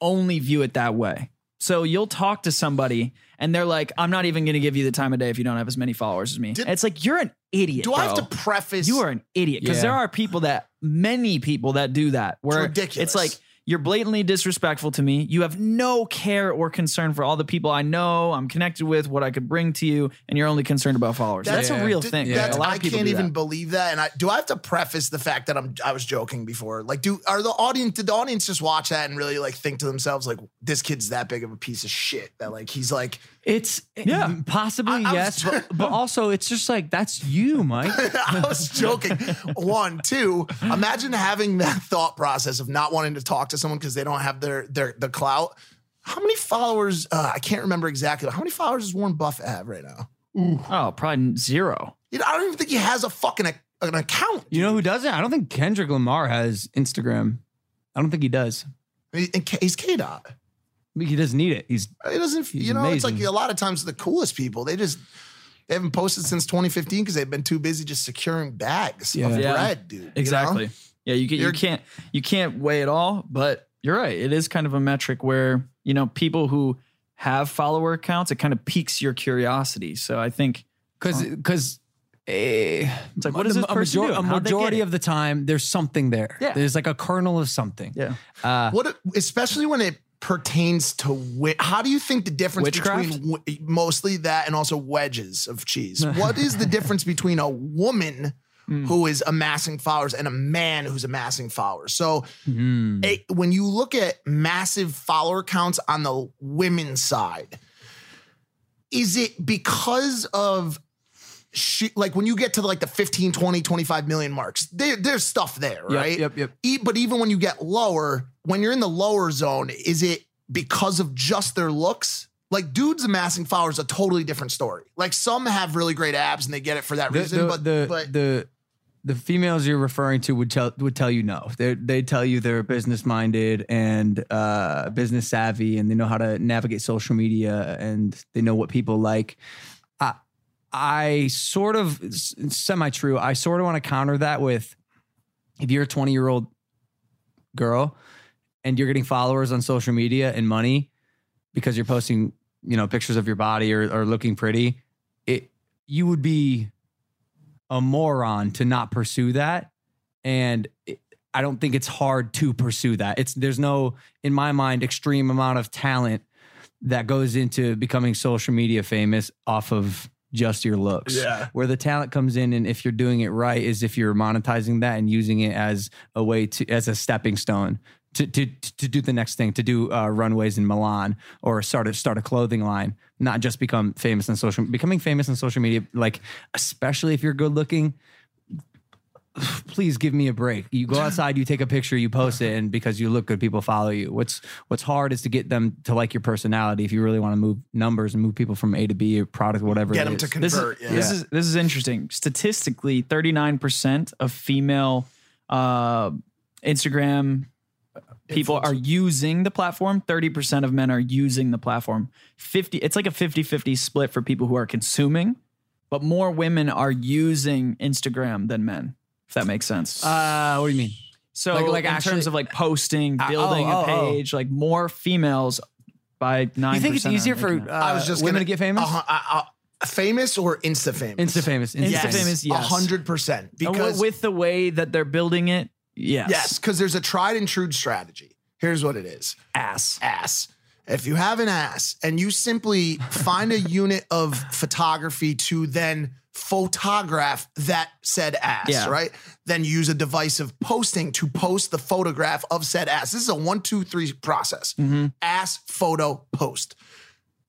S4: only view it that way. So you'll talk to somebody and they're like, "I'm not even going to give you the time of day if you don't have as many followers as me."
S3: Did-
S4: it's like you're an idiot.
S3: Do I have to preface?
S4: You are an idiot because
S2: Yeah.
S4: there are people that many people that do that. Where
S3: ridiculous.
S4: It's like you're blatantly disrespectful to me. You have no care or concern for all the people I know, I'm connected with, what I could bring to you, and you're only concerned about followers. That's,
S2: Yeah.
S4: a real
S3: Th-
S4: thing.
S3: that's-
S4: A lot
S3: I
S4: of people
S3: can't even
S4: that.
S3: believe that. And I do I have to preface the fact that I'm I was joking before. Like, do are the audience did the audience just watch that and really like think to themselves like this kid's that big of a piece of shit that like he's like
S2: It's
S4: Yeah.
S2: possibly
S3: I- I
S2: yes,
S3: was-
S2: but, but also it's just like that's you, Mike.
S3: I was joking. One, two. Imagine having that thought process of not wanting to talk to someone because they don't have their their the clout. How many followers? Uh, I can't remember exactly. But how many followers does Warren Buffett have right now?
S4: Oh, probably zero.
S3: You know, I don't even think he has a fucking ac- an account.
S2: You know who doesn't? I don't think Kendrick Lamar has Instagram. I don't think he does.
S3: He- and K- he's K Dot.
S2: He doesn't need it. He's
S3: It doesn't.
S2: He's
S3: you know, it's like a lot of times the coolest people they just they haven't posted since 2015 because they've been too busy just securing bags
S2: Yeah.
S3: of
S4: Yeah.
S3: bread, dude. you know?
S4: Exactly. Yeah, you, can, you can't you can't weigh it all, but you're right. It is kind of a metric where you know people who have follower accounts, it kind of piques your curiosity. So I think
S2: because because. Eh,
S4: It's like, what does
S2: a,
S4: this person
S2: major-
S4: do?
S2: a
S4: How'd they get
S2: majority of the time, there's something there.
S4: Yeah.
S2: There's like a kernel of something.
S4: yeah,
S2: Uh,
S3: What, especially when it pertains to how do you think the difference
S4: Witchcraft?
S3: between w- mostly that and also wedges of cheese? what is the difference between a woman
S4: Hmm.
S3: who is amassing followers and a man who's amassing followers? So
S4: Hmm.
S3: a- when you look at massive follower counts on the women's side, is it because of she, like when you get to like the 15, 20, 25 million marks, there, there's stuff there, right?
S2: yep, yep.
S3: E- but even when you get lower, when you're in the lower zone, is it because of just their looks? Like dudes amassing followers, a totally different story. Like some have really great abs and they get it for that
S2: the,
S3: reason.
S2: the,
S3: but
S2: the,
S3: but
S2: the the females you're referring to would tell would tell you no. They they tell you they're business minded and uh, business savvy, and they know how to navigate social media, and they know what people like. I sort of semi true. I sort of want to counter that with if you're a 20 year old girl and you're getting followers on social media and money because you're posting you know pictures of your body or, or looking pretty it you would be a moron to not pursue that and it, i don't think it's hard to pursue that it's there's no in my mind extreme amount of talent that goes into becoming social media famous off of just your looks
S3: Yeah.
S2: where the talent comes in and if you're doing it right is if you're monetizing that and using it as a way to as a stepping stone to to to do the next thing to do uh, runways in Milan or start a start a clothing line not just become famous on social becoming famous on social media like especially if you're good looking please give me a break you go outside you take a picture you post it and because you look good people follow you what's what's hard is to get them to like your personality if you really want to move numbers and move people from A to B or product whatever
S3: get
S2: it
S3: them to
S2: is.
S4: this is
S3: convert. yeah.
S4: this is this is interesting. Statistically, thirty nine percent of female uh, Instagram people are using the platform 30% of men are using the platform 50 it's like a 50-50 split for people who are consuming but more women are using instagram than men if that makes sense
S2: uh what do you mean
S4: so
S2: like- like
S4: in
S2: actually-
S4: terms of like posting
S2: Uh,
S4: building
S2: oh,
S4: a
S2: oh, oh.
S4: page like more females by 9
S2: you think it's easier for uh,
S3: I was just
S2: women
S3: gonna,
S2: to get famous
S3: Uh, uh, uh, famous or insta famous?
S2: insta famous
S4: Insta
S2: Insta
S4: famous,
S3: A
S4: yes.
S3: hundred percent.
S4: Uh,
S3: Because
S4: with the way that they're building it yes
S3: yes, because there's a tried and true strategy. Here's what it is.
S4: ass
S3: ass. If you have an ass and you simply find a unit of photography to then photograph that said ass,
S4: Yeah.
S3: right? Then use a device of posting to post the photograph of said ass. This is a one, two, three process.
S4: Mm-hmm.
S3: Ass, photo, post.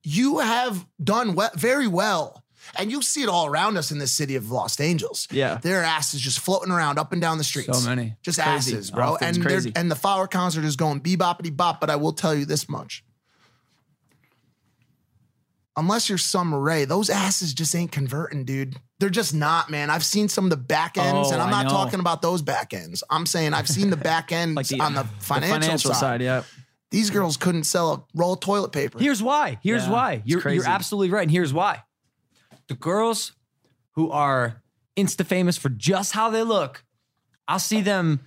S3: You have done very well. And you see it all around us in this city of Los Angeles.
S4: Yeah.
S3: Their asses just floating around up and down the streets.
S2: So many.
S3: Just
S4: crazy.
S3: asses, bro. And and the flower counts is going beboppity bop. But I will tell you this much. Unless you're some Ray, those asses just ain't converting, dude. They're just not, man. I've seen some of the back ends,
S4: Oh,
S3: and I'm not talking about those back ends. I'm saying I've seen the back ends
S4: like the,
S3: on the financial, side.
S4: yeah
S3: These girls couldn't sell a roll of toilet paper.
S2: Here's why. Here's
S4: Yeah,
S2: why. You're,
S4: crazy.
S2: you're absolutely right. And here's why. The girls who are insta famous for just how they look, I'll see them.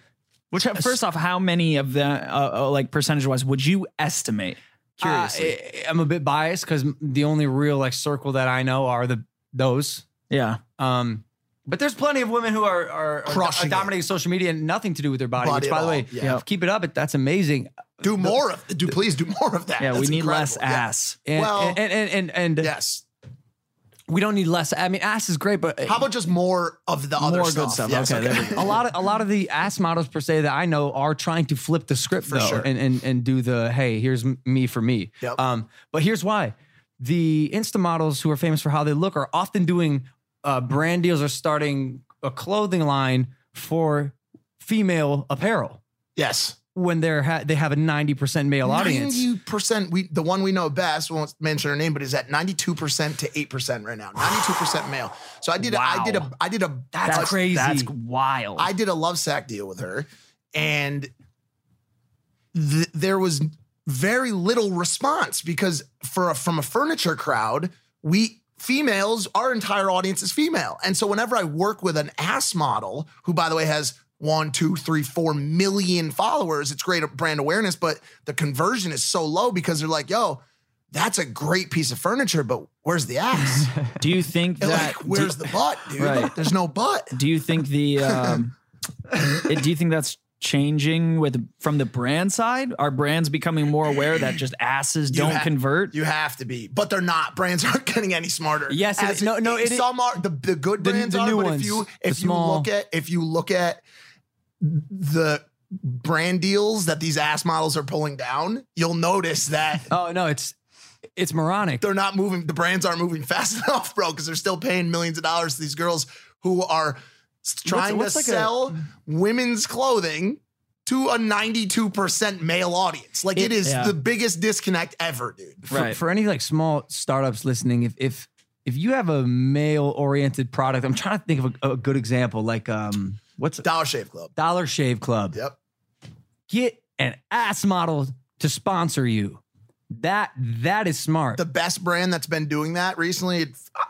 S4: Which first off, how many of the uh, uh, like percentage wise would you estimate? Curiously,
S2: Uh, I, am a bit biased because the only real like circle that I know are the those.
S4: yeah.
S2: Um, but there's plenty of women who are are, are
S3: Crushing it.
S2: dominating social media and nothing to do with their body.
S3: Body
S2: which, by the way,
S3: all, yeah.
S2: keep it up. That's amazing.
S3: Do more of do please do more of that.
S4: Yeah, we
S3: That's
S4: need less
S3: incredible. Yeah.
S4: ass.
S2: And,
S3: Well-
S2: and, and and and
S3: Yes.
S2: We don't need less. I mean, ass is great, but
S3: How about just more of the other
S4: More
S3: stuff?
S4: good stuff.
S3: Yes,
S4: Okay, there we
S2: a lot of a lot of the ass models per se that I know are trying to flip the script
S3: For
S2: though,
S3: sure.
S2: and, and and do the hey, here's m- me for me.
S3: Yep.
S2: Um, but here's why: the Insta models who are famous for how they look are often doing uh, brand deals or starting a clothing line for female apparel
S3: Yes.
S2: When they're ha- they have a ninety percent male audience.
S3: Ninety percent. We the one we know best. We won't mention her name, but is at ninety two percent to eight percent right now. Ninety two percent male. So I did. a I did a. I did a.
S2: That's
S3: a-
S2: crazy.
S4: That's wild.
S3: I did a Lovesac deal with her, and th- there was very little response because for a, from a furniture crowd, we females, our entire audience is female, and so whenever I work with an ass model, who by the way has one, two, three, four million followers, it's great brand awareness, but the conversion is so low because they're like, "Yo." That's a great piece of furniture, but where's the ass?
S4: do you think that?
S3: like, where's the butt, dude?
S4: Right.
S3: There's no butt.
S4: do you think the? Um, do you think that's changing with from the brand side? Are brands becoming more aware that just asses don't
S3: ha-
S4: convert?
S3: You have to be, but they're not. Brands aren't getting any smarter.
S2: Yes, it- no, no, it-
S3: some are the, the good brands
S2: the
S3: are,
S2: new
S3: but
S2: ones,
S3: if you if you
S2: small-
S3: look at if you look at the brand deals that these ass models are pulling down, you'll notice that
S2: oh no, it's it's moronic.
S3: they're not moving. The brands aren't moving fast enough, bro, because they're still paying millions of dollars to these girls who are trying
S2: what's
S3: to
S2: like a-
S3: sell women's clothing to a 92% male audience. Like it is
S4: yeah.
S3: the biggest disconnect ever, dude.
S2: for,
S4: Right.
S2: for any like small startups listening, if if if you have a male oriented product, I'm trying to think of a, a good example. Like um, what's
S3: Dollar Shave Club.
S2: Dollar Shave Club?
S3: Yep.
S2: Get an ass model to sponsor you. That that is smart.
S3: the best brand that's been doing that recently.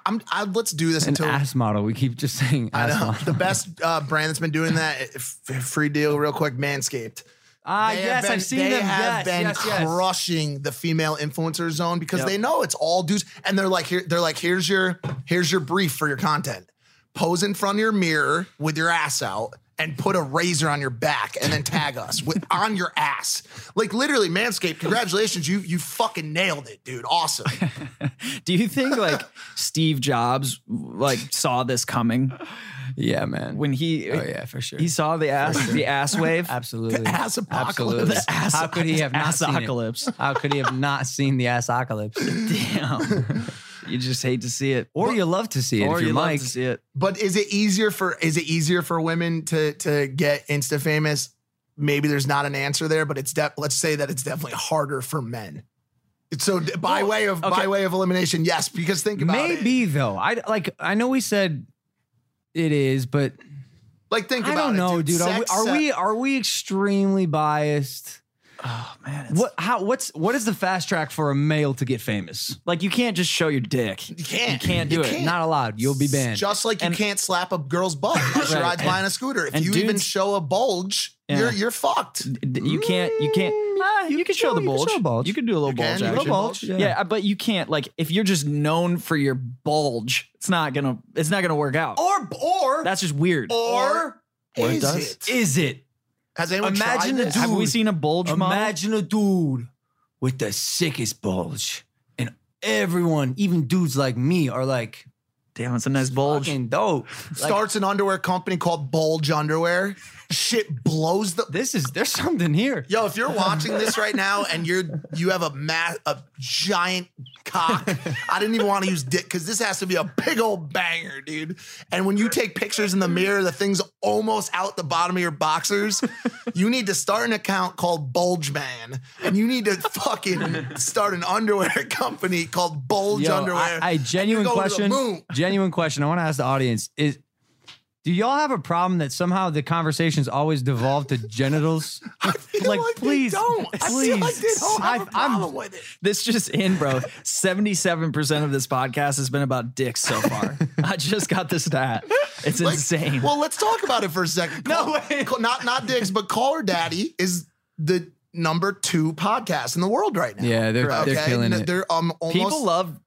S3: I'm, I, let's do this
S2: an
S3: until
S2: ass model. We keep just saying
S3: I know
S2: model.
S3: the best uh, brand that's been doing that. f- f- free deal, real quick. Manscaped.
S2: Ah,
S3: They have
S2: yes,
S3: been-
S2: I've seen
S3: they
S2: them.
S3: have
S2: yes,
S3: been
S2: yes, yes.
S3: crushing the female influencer zone because
S4: Yep.
S3: they know it's all dudes, and they're like, here, they're like, here's your, here's your brief for your content. Pose in front of your mirror with your ass out. And put a razor on your back and then tag us with on your ass. Like literally, Manscaped, congratulations. You you fucking nailed it, dude. Awesome.
S4: Do you think like Steve Jobs like saw this coming
S2: Yeah, man.
S4: when he?
S2: oh yeah, for sure.
S4: He saw the ass, the ass wave.
S2: absolutely
S3: The ass apocalypse. The
S4: ass-
S2: How could he have not seen it?
S4: Assocalypse.
S2: How could he have not seen the ass apocalypse?
S4: Damn. You just hate to see it.
S2: Or you love to see it.
S4: or
S2: if
S4: you
S2: you're
S4: love to see it.
S3: But is it easier for is it easier for women to to get insta famous? Maybe there's not an answer there, but it's de- let's say that it's definitely harder for men. So by
S2: Well,
S3: way of by way of elimination, yes, because think about it.
S2: Maybe though. I like. I know we said it is, but
S3: Like think
S2: I
S3: about
S2: don't
S3: it,
S2: know, dude. Are, we, are we are we extremely biased?
S4: Oh man, it's,
S2: What? How? What's what is the fast track for a male to get famous?
S4: like you can't just show your dick.
S3: You can't.
S4: You can't do it.
S3: can't.
S2: Not allowed. You'll be banned.
S3: Just like you
S4: And-
S3: can't slap a girl's butt while she
S4: Right.
S3: rides
S4: And-
S3: by on a scooter. If
S4: and
S3: you even
S4: dudes-
S3: show a bulge,
S4: Yeah.
S3: you're you're fucked.
S4: D- You can't. You can't. Ah, you, can show the
S2: you can
S4: bulge.
S2: show a bulge.
S4: You can do a little
S3: You
S4: bulge.
S3: can, you can
S4: action.
S3: bulge,
S2: yeah.
S4: Yeah. but you can't. Like, if you're just known for your bulge, it's not gonna. It's not gonna work out.
S2: Or or
S4: That's just weird.
S2: or
S4: Or it
S3: is
S4: does.
S3: it?
S2: is it?
S3: Has anyone
S2: Imagine
S3: tried
S2: a
S3: this?
S4: Have we
S2: dude.
S4: seen a bulge model?
S2: Imagine a dude with the sickest bulge, and everyone, even dudes like me, are like
S4: Damn, it's a nice bulge.
S2: fucking dope. Like,
S3: Starts an underwear company called Bulge Underwear. Shit blows the
S2: this is there's something here.
S3: Yo, if you're watching this right now and you're you have a ma- a giant cock, I didn't even want to use dick because this has to be a big old banger, dude. And when you take pictures in the mirror, the thing's almost out the bottom of your boxers. You need to start an account called Bulge Man, and you need to fucking start an underwear company called Bulge
S2: Yo,
S3: Underwear.
S2: I, I genuine
S3: You're going to the
S2: question. Genuine question. I want to ask the audience: Is Do y'all have a problem that somehow the conversations always devolve to genitals?
S3: I feel
S2: Like,
S3: like,
S2: please,
S3: don't. I feel like they
S2: please.
S3: don't have a
S2: I've- I'm-
S3: problem with it.
S4: This just in, bro. 77% of this podcast has been about dicks so far. I just got the stat. It's
S3: Like,
S4: insane.
S3: Well, let's talk about it for a second.
S2: No
S3: Call-
S2: way.
S3: call- not not dicks, but Call Her Daddy is the number two podcast in the world right now.
S2: Yeah, they're
S3: Okay?
S2: they're killing it.
S3: They're um almost
S4: People love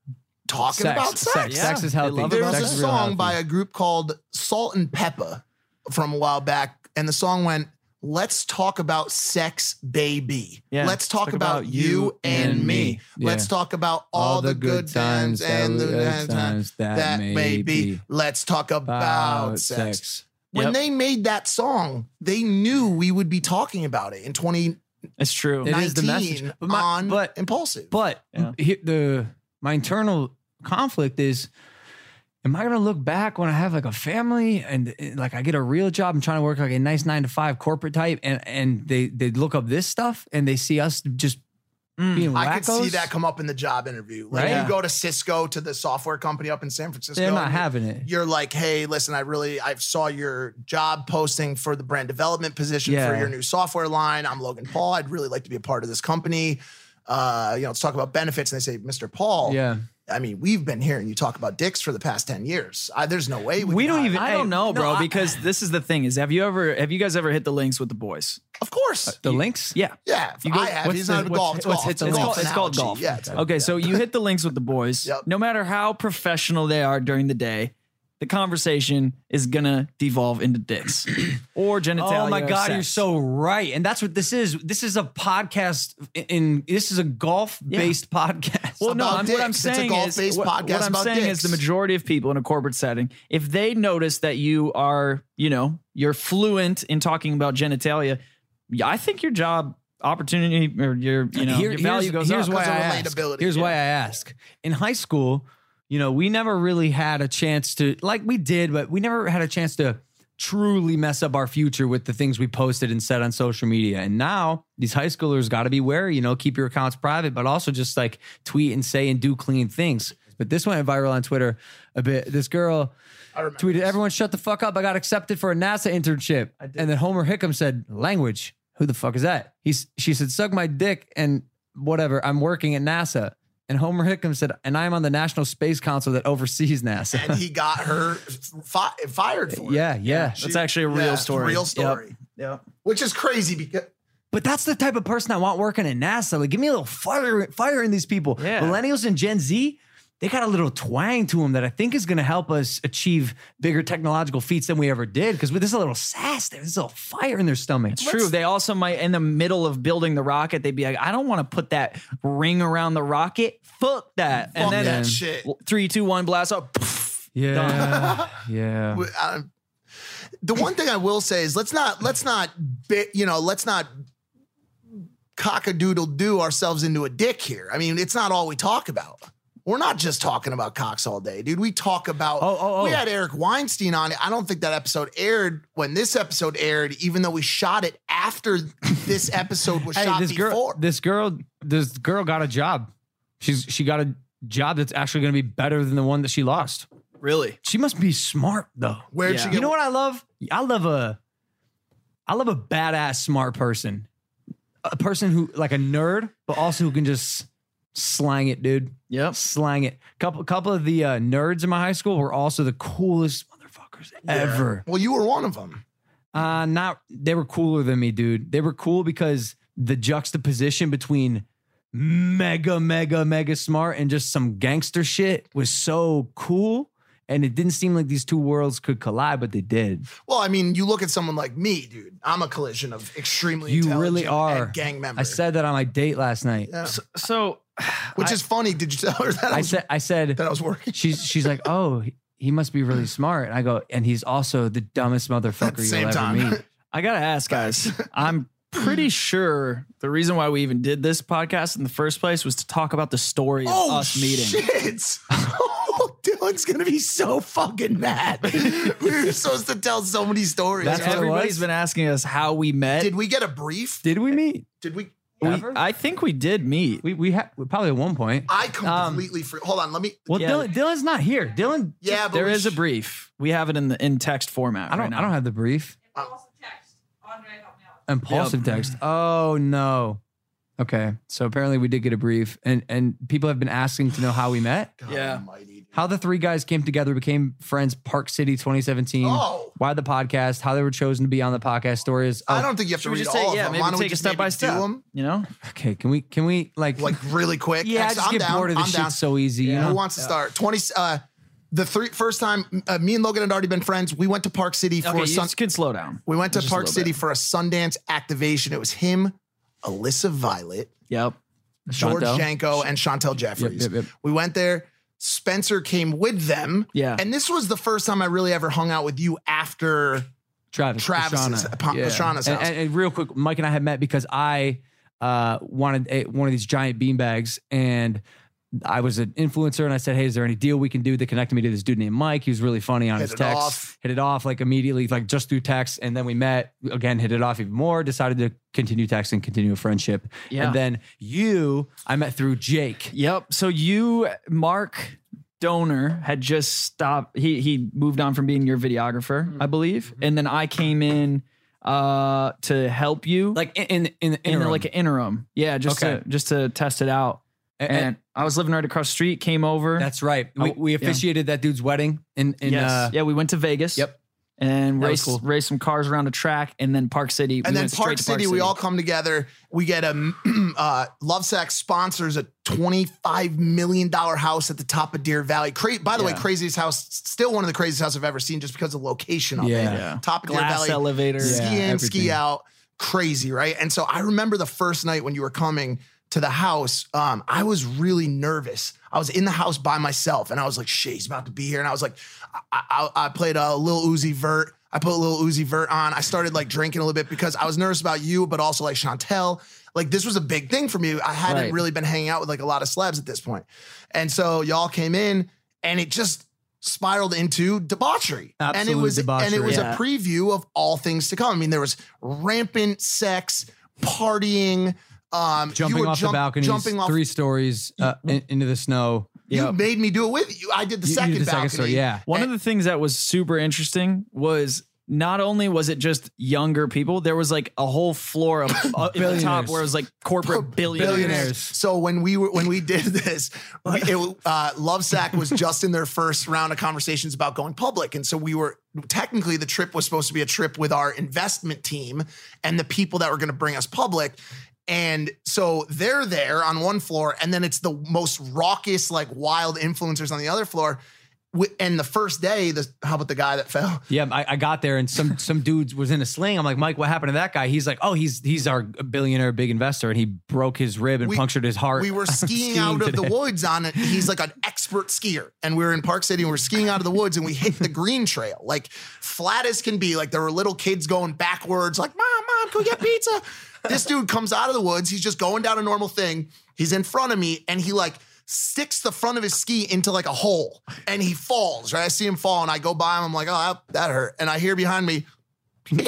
S3: talking
S2: sex,
S3: about sex.
S2: sex,
S4: Yeah,
S2: sex is healthy.
S3: There was a song by a group called Salt-N-Pepa from a while back, and the song went, Let's talk about sex, baby.
S4: Yeah,
S3: Let's talk, about, you and me. Let's talk about all, the good times and the bad times that, may be. Let's talk about, sex. When
S4: Yep.
S3: they made that song, they knew we would be talking about it in 20.
S4: It's true.
S2: It is the message. But my-
S3: on
S2: but-
S3: Impaulsive.
S2: But
S4: Yeah.
S2: he- the my internal conflict is am I going to look back when I have like a family and uh, like I get a real job and trying to work like a nice 9 to 5 corporate type and and they they look up this stuff and they see us just being
S3: Mm, I could see that come up in the job interview. Like
S2: Right?
S3: you go to Cisco to the software company up in San Francisco.
S2: They're not having it.
S3: You're like, hey, listen, I really I saw your job posting for the brand development position for your new software line. I'm Logan Paul. I'd really like to be a part of this company. Uh, you know, let's talk about benefits. And they say, Mr. Paul.
S2: Yeah.
S3: I mean, we've been hearing you talk about dicks for the past 10 years. I, there's no way we,
S2: We don't even-
S4: I
S2: Hey,
S4: don't know, bro,
S2: no, I-
S4: because this is the thing is have you ever have you guys ever hit the links with the boys?
S3: Of course.
S2: Uh, the links?
S4: Yeah.
S3: yeah.
S4: You go-
S3: I have.
S2: what's
S3: He's
S2: the-
S3: not a golf. It's
S2: what's
S3: golf.
S2: hit the
S3: It's
S2: links?
S3: golf
S4: It's called golf.
S3: Yeah. it's-
S4: Okay, so you hit the links with the boys.
S3: Yep.
S4: No matter how professional they are during the day, the conversation is gonna devolve into dicks or genitalia.
S2: Oh my god,
S4: sex.
S2: you're so right, and that's what this is. This is a podcast. In, in this is a golf-based podcast.
S4: Well, no, I'm, what I'm
S3: dicks. It's a
S4: saying is
S3: golf-based
S4: what,
S3: podcast
S4: what I'm
S3: about
S4: saying is the majority of people in a corporate setting, if they notice that you are, you know, you're fluent in talking about genitalia, I think your job opportunity or your, you know,
S2: Here-
S4: your value
S2: here's,
S4: goes
S2: here's
S4: up.
S2: why I ask. Here's
S3: yeah.
S2: why I ask. In high school, you know, we never really had a chance to, like we did, but we never had a chance to truly mess up our future with the things we posted and said on social media. And now these high schoolers got to be wary, you know, keep your accounts private, but also just like tweet and say and do clean things. But this went viral on Twitter a bit. This girl tweeted, "Everyone, shut the fuck up! I got accepted for a NASA internship." And then Homer Hickam said, "Language? Who the fuck is that?" He's she said, "Suck my dick and whatever. I'm working at NASA." And Homer Hickam said, "And I'm on the National Space Council that oversees NASA."
S3: and he got her fi- fired for it.
S2: yeah, yeah.
S4: That's actually a real
S3: Yeah, a
S4: story.
S3: Real
S4: Yep.
S3: story.
S4: Yep.
S3: Which is crazy because
S2: But that's the type of person I want working at NASA. Like, give me a little fire, fire in these people.
S4: Yeah.
S2: Millennials and Gen Z, they got a little twang to them that I think is going to help us achieve bigger technological feats than we ever did. Because there's a little sass there's a little fire in their stomach.
S4: It's true. They also might, in the middle of building the rocket, they'd be like, I don't want to put that ring around the rocket. Fuck that.
S3: fuck
S4: and then
S3: that shit.
S4: three, two, one, blast up.
S2: Yeah, yeah.
S3: uh, the one thing I will say is let's not let's not bi- you know let's not cock a doodle do ourselves into a dick here. I mean, it's not all we talk about. We're not just talking about cocks all day, dude. We talk about.
S2: Oh, oh, oh.
S3: We had Eric Weinstein on it. I don't think that episode aired when this episode aired, even though we shot it after this episode was
S2: Hey,
S3: shot
S2: this girl,
S3: before.
S2: this girl, this girl got a job. She's she got a job that's actually going to be better than the one that she lost.
S4: Really?
S2: She must be smart though.
S3: Where'd
S4: Yeah.
S3: she
S2: You know what I love? I love a, I love a badass smart person, a person who like a nerd, but also who can just slang it, dude.
S4: Yep.
S2: Slang it. Couple, couple of the uh, nerds in my high school were also the coolest motherfuckers ever.
S3: Well, you were one of them.
S2: Uh, not they were cooler than me, dude. They were cool because the juxtaposition between mega, mega, mega smart and just some gangster shit was so cool. And it didn't seem like these two worlds could collide, but they did.
S3: Well, I mean, you look at someone like me, dude. I'm a collision of extremely
S2: You
S3: intelligent
S2: really are.
S3: and gang member.
S2: I said that on my date last night.
S3: Yeah.
S4: So,
S3: Which is funny. Did you tell her that I,
S2: I
S3: was,
S2: said, I said,
S3: that I was working?
S2: she's she's like, oh, he- he must be really smart. And I go, and he's also the dumbest motherfucker
S3: At the
S2: you'll
S3: same
S2: ever
S3: time.
S2: meet.
S4: I got to ask, guys. I'm pretty sure the reason why we even did this podcast in the first place was to talk about the story of
S3: Oh,
S4: us meeting.
S3: shit. Oh, Dylan's going to be so fucking mad. we were supposed to tell so many stories.
S2: That's what it
S4: Everybody's
S2: was?
S4: been asking us how we met.
S3: Did we get a brief?
S2: Did we meet?
S3: Did we?
S4: We, I think we did meet.
S2: We we had probably at one point.
S3: I completely um, free. Hold on, let me.
S2: Well,
S4: Yeah.
S2: Dylan, Dylan's not here. Dylan,
S3: yeah, but
S4: There
S3: we
S4: a brief. We have it in the in text format.
S2: I don't
S4: right now.
S2: I don't have the brief. Impaulsive text. Impaulsive text. Oh no. Okay, so apparently we did get a brief, and and people have been asking to know how we met,
S3: God
S4: Yeah.
S3: almighty, dude.
S2: How the three guys came together, became friends. Park City 2017.
S3: Oh.
S2: why the podcast? How they were chosen to be on the podcast. Stories.
S3: I
S2: Oh,
S3: don't think you have to
S4: Should we
S3: read
S4: just
S3: all
S4: say
S3: of
S4: yeah?
S3: them.
S4: Maybe
S3: Why don't we
S4: take a
S3: just
S4: step by step.
S3: Do them
S4: You know,
S2: Okay, can we can we like
S3: like really quick?
S2: yeah?
S3: Actually,
S2: Just
S3: I'm
S2: get
S3: down.
S2: bored of
S3: I'm
S2: this
S3: down.
S2: so easy. You
S3: Who wants to start? Twenty. Uh, the three first time uh, me and Logan had already been friends. We went to Park City for
S4: okay,
S3: a
S4: you
S3: sun.
S4: just could slow down.
S3: We went to
S4: Just
S3: Park City
S4: bit.
S3: for a Sundance activation. It was him, Alyssa Violet,
S4: Yep.
S3: George
S2: Chantel?
S3: Janko, and Chantel Jeffries.
S2: yep, yep.
S3: We went there. Spencer came with them.
S4: Yeah.
S3: And this was the first time I really ever hung out with you after.
S2: Travis,
S3: Travis's-
S2: Pastrana.
S3: Pa- Pastrana's
S2: And,
S3: house.
S2: and, and real quick, Mike and I had met because I uh, wanted a, one of these giant beanbags, and I was an influencer, and I said, "Hey, is there any deal we can do?" That connected me to this dude named Mike. He was really funny on
S3: Hit
S2: his text.
S3: off.
S2: Hit it off like immediately, like just through text, and then we met again. Hit it off even more. Decided to continue texting, continue a friendship,
S4: Yeah.
S2: and then you, I met through Jake.
S4: Yep. So you, Mark Dohner, had just stopped. He he moved on from being your videographer, I believe, and then I came in uh to help you,
S2: Like in in, in,
S4: in
S2: interim.
S4: like an interim. Yeah, just
S2: Okay.
S4: to just to test it out.
S2: And-
S4: And, I was living right across the street. Came over.
S2: That's right. We,
S4: Oh,
S2: we
S4: yeah.
S2: officiated that dude's wedding in in
S4: yes.
S2: uh,
S4: yeah, we went to Vegas.
S2: Yep.
S4: And
S2: race was cool.
S4: raced some cars around a track, and then Park City.
S3: And
S4: we
S3: then
S4: went straight
S3: Park
S4: to
S3: City, we all come together. We get a uh, Lovesac sponsors a $25 million house at the top of Deer Valley. Cra- by the way, craziest house, still one of the craziest houses I've ever seen just because of the location of
S2: Yeah.
S3: it.
S4: Yeah.
S3: Top of Deer
S4: glass
S3: Valley.
S4: elevator.
S2: Yeah.
S3: ski in, ski out, crazy, right? And so I remember the first night when you were coming to the house, um, I was really nervous. I was in the house by myself, and I was like, "Shit, he's about to be here." And I was like, I, I, I played a little Uzi Vert. I put a little Uzi Vert on. I started like drinking a little bit because I was nervous about you, but also like Chantel. Like this was a big thing for me. I hadn't
S4: Right.
S3: really been hanging out with like a lot of celebs at this point, and so y'all came in, and it just spiraled into debauchery. and it
S2: Absolute
S3: was and it was
S4: Yeah.
S3: a preview of all things to come. I mean, there was rampant sex, partying, um,
S2: jumping off
S3: jump-
S2: the balcony,
S3: jumping off.
S2: three stories uh, in- into the snow.
S3: you
S4: Yep.
S3: made me do it with you. I did the
S2: You- you
S3: second
S2: did the
S3: balcony.
S2: story, yeah.
S4: One of the things that was super interesting was not only was it just younger people, there was like a whole floor of uh, at the top where it was like corporate billionaires.
S2: Billionaires.
S3: So when we were when we did this, we, it, uh, Lovesac was just in their first round of conversations about going public, and so we were technically the trip was supposed to be a trip with our investment team and the people that were going to bring us public. And so they're there on one floor, and then it's the most raucous, like wild influencers on the other floor. And the first day, the how about the guy that fell?
S2: Yeah, I, I got there and some some dude was in a sling. I'm like, Mike, what happened to that guy? He's like, oh, he's he's our billionaire, big investor, and he broke his rib and
S3: We-
S2: punctured his heart.
S3: We were skiing, out of the woods on it. He's like an expert skier. And we were in Park City and we are skiing out of the woods and we hit the green trail, like flat as can be. Like there were little kids going backwards, like, Mom, Mom, can we get pizza? This dude comes out of the woods. He's just going down a normal thing. He's in front of me and he like sticks the front of his ski into like a hole and he falls, right? I see him fall and I go by him. I'm like, oh, that, that hurt. And I hear behind me, and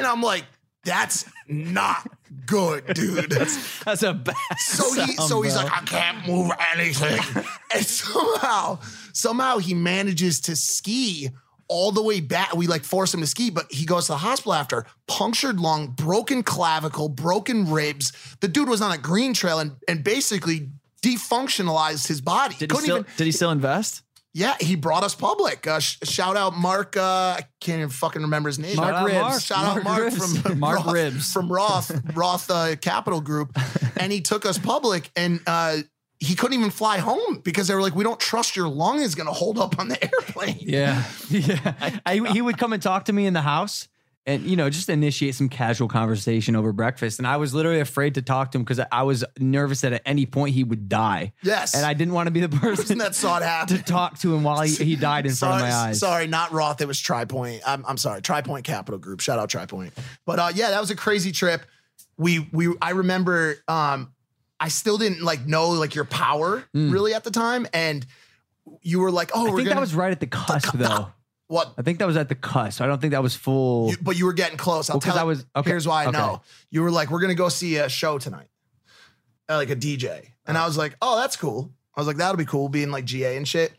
S3: I'm like, that's not good, dude.
S2: That's a bad.
S3: So he, so he's like, I can't move anything, and somehow, somehow he manages to ski all the way back. We like force him to ski, but he goes to the hospital after punctured lung, broken clavicle, broken ribs. The dude was on a green trail and and basically defunctionalized his body.
S4: Did he, still, did he still invest?
S3: Yeah, he brought us public. Uh, sh- shout out Mark. Uh, I can't even fucking remember his name.
S2: Mark
S3: Shout
S2: Ribs.
S3: Mark. Shout out
S2: Mark
S3: Mark
S2: Ribs.
S3: from
S4: Mark
S3: Roth,
S4: Ribs.
S3: from Roth Roth uh, Capital Group, and he took us public, and uh, he couldn't even fly home because they were like, "We don't trust your lung is going to hold up on the airplane."
S2: Yeah, yeah. I, he would come and talk to me in the house, and you know, just initiate some casual conversation over breakfast. And I was literally afraid to talk to him because I was nervous that at any point he would die.
S3: Yes.
S2: and I didn't want to be the
S3: Person that saw it happen to
S2: talk to him while he, he died in front of my eyes.
S3: Sorry, not Roth. It was TriPoint. I'm, I'm sorry, TriPoint Capital Group. Shout out TriPoint. But uh, yeah, that was a crazy trip. We we I remember um, I still didn't like know like your power really at the time, and you were like, oh.
S2: I think
S3: gonna.
S2: that was right at the cusp, though.
S3: What?
S2: I think that was at the cusp. I don't think that was full.
S3: You, but you were getting close. I'll
S2: Well,
S3: tell
S2: I
S3: you.
S2: was- okay,
S3: Here's why I
S2: okay.
S3: know. You were like, we're gonna go see a show tonight, uh, like a DJ, and I was like, oh, that's cool. I was like, that'll be cool, being like GA and shit.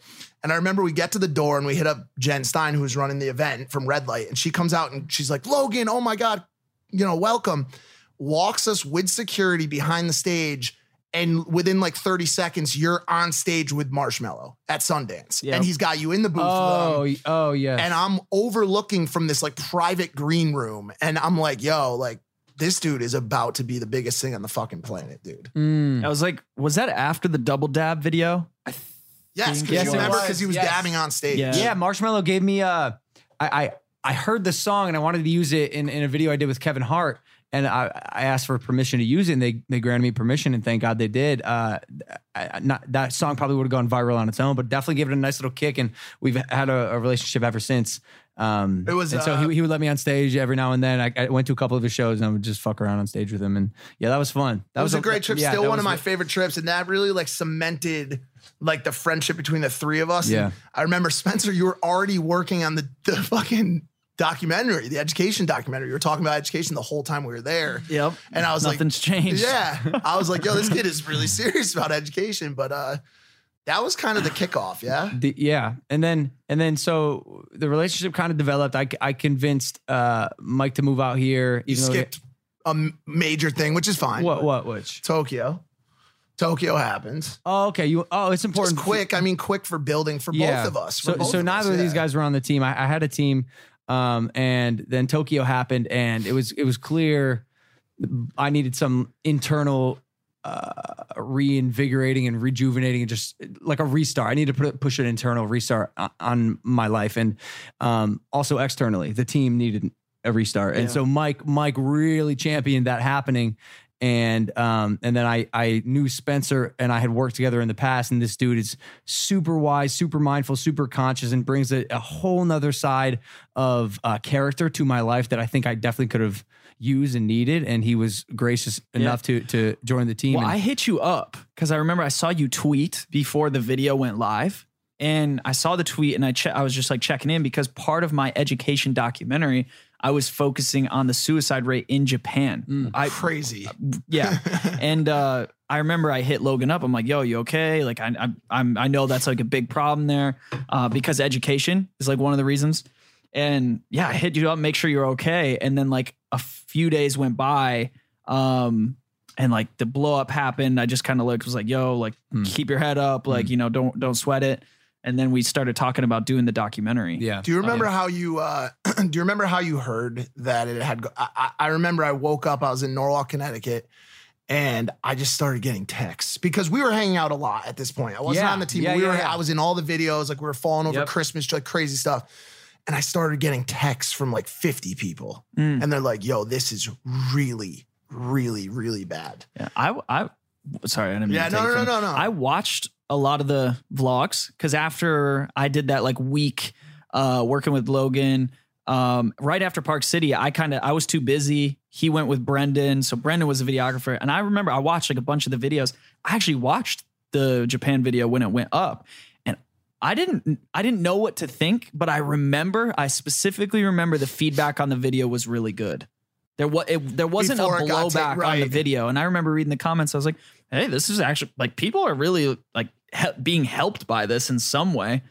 S3: And I remember we get to the door and we hit up Jen Stein, who was running the event from Red Light, and she comes out and she's like, Logan, oh my god, you know, welcome. Walks us with security behind the stage. And within like 30 seconds, you're on stage with Marshmello at Sundance.
S4: Yep.
S3: And he's got you in the booth.
S2: oh, y- oh yeah.
S3: and I'm overlooking from this like private green room, and I'm like, yo, like this dude is about to be the biggest thing on the fucking planet, dude.
S2: Mm.
S4: I was like, was that after the double dab video?
S3: Yes, because
S4: Yes,
S3: you
S4: it
S3: remember because he was
S2: Yes.
S3: dabbing on stage.
S4: Yeah.
S2: Yeah, Marshmello gave me uh I, I I heard the song and I wanted to use it in, in a video I did with Kevin Hart. And I, I asked for permission to use it and they they granted me permission and thank God they did. Uh I, not that song probably would have gone viral on its own, but definitely gave it a nice little kick and we've had a, a relationship ever since. Um
S3: It was,
S2: and so
S3: uh,
S2: he, he would let me on stage every now and then. I, I went to a couple of his shows and I would just fuck around on stage with him and yeah, that was fun.
S3: That was a great trip.
S2: yeah,
S3: Still one of my favorite trips, and that really like cemented like the friendship between the three of us.
S2: Yeah.
S3: And I remember Spencer, you were already working on the the fucking documentary, the education documentary. You were talking about education the whole time we were there.
S4: Yep.
S3: And I was like,
S4: Nothing's changed.
S3: Yeah. I was like, yo, this kid is really serious about education. But uh that was kind of the kickoff, yeah.
S2: The, yeah, and then and then so the relationship kind of developed. I I convinced uh, Mike to move out here.
S3: You
S2: Even though
S3: skipped a major thing, which is fine.
S2: what what which?
S3: Tokyo. Tokyo happens.
S2: Oh, okay. You oh, it's
S3: Just
S2: important.
S3: quick. I mean, quick for building for
S2: Yeah.
S3: both of us.
S2: So so neither
S3: us,
S2: of these guys were on the team. I, I had a team, um, and then Tokyo happened, and it was it was clear I needed some internal. Uh, reinvigorating and rejuvenating and just like a restart. I need to put, push an internal restart on, my life and um, also externally. The team needed a restart, and
S4: Yeah.
S2: so Mike Mike really championed that happening. And um, and then I I knew Spencer and I had worked together in the past, and this dude is super wise, super mindful, super conscious, and brings a, a whole nother side of uh, character to my life that I think I definitely could have used and needed. And he was gracious enough to to join the team.
S4: Well,
S2: and-
S4: I hit you up because I remember I saw you tweet before the video went live, and I saw the tweet and I che- I was just like checking in because part of my education documentary I was focusing on the suicide rate in Japan. I
S3: crazy.
S4: yeah, and uh, I remember I hit Logan up. I'm like, "Yo, you okay?" Like I I I'm, I know that's like a big problem there uh, because education is like one of the reasons. And yeah, I hit you up, make sure you're okay. And then like a few days went by, um, and like the blow up happened. I just kind of looked, was like, "Yo, like keep your head up, like you know, don't don't sweat it." And then we started talking about doing the documentary.
S2: yeah.
S3: Do you remember how you uh do you remember how you heard that it had go- I, I I remember I woke up, I was in Norwalk, Connecticut, and I just started getting texts because we were hanging out a lot at this point. I wasn't
S2: Yeah.
S3: on the team.
S2: Yeah,
S3: we
S2: yeah,
S3: were
S2: yeah.
S3: I was in all the videos, like we were falling over
S2: Yep.
S3: Christmas, like crazy stuff. And I started getting texts from like 50 people.
S4: Mm.
S3: And they're like, yo, this is really, really, really bad.
S4: Yeah, I, I, sorry, I didn't. Mean
S3: Yeah,
S4: to
S3: no,
S4: take it
S3: no, no, no, no.
S4: I watched a lot of the vlogs because after I did that like week uh, working with Logan, um, right after Park City, I kind of I was too busy. He went with Brendan, so Brendan was the videographer, and I remember I watched like a bunch of the videos. I actually watched the Japan video when it went up, and I didn't I didn't know what to think, but I remember I specifically remember the feedback on the video was really good. There was it, there wasn't
S3: Before
S4: a
S3: it got ta-
S4: blowback on the video, and I remember reading the comments. I was like, "Hey, this is actually like people are really like he- being helped by this in some way."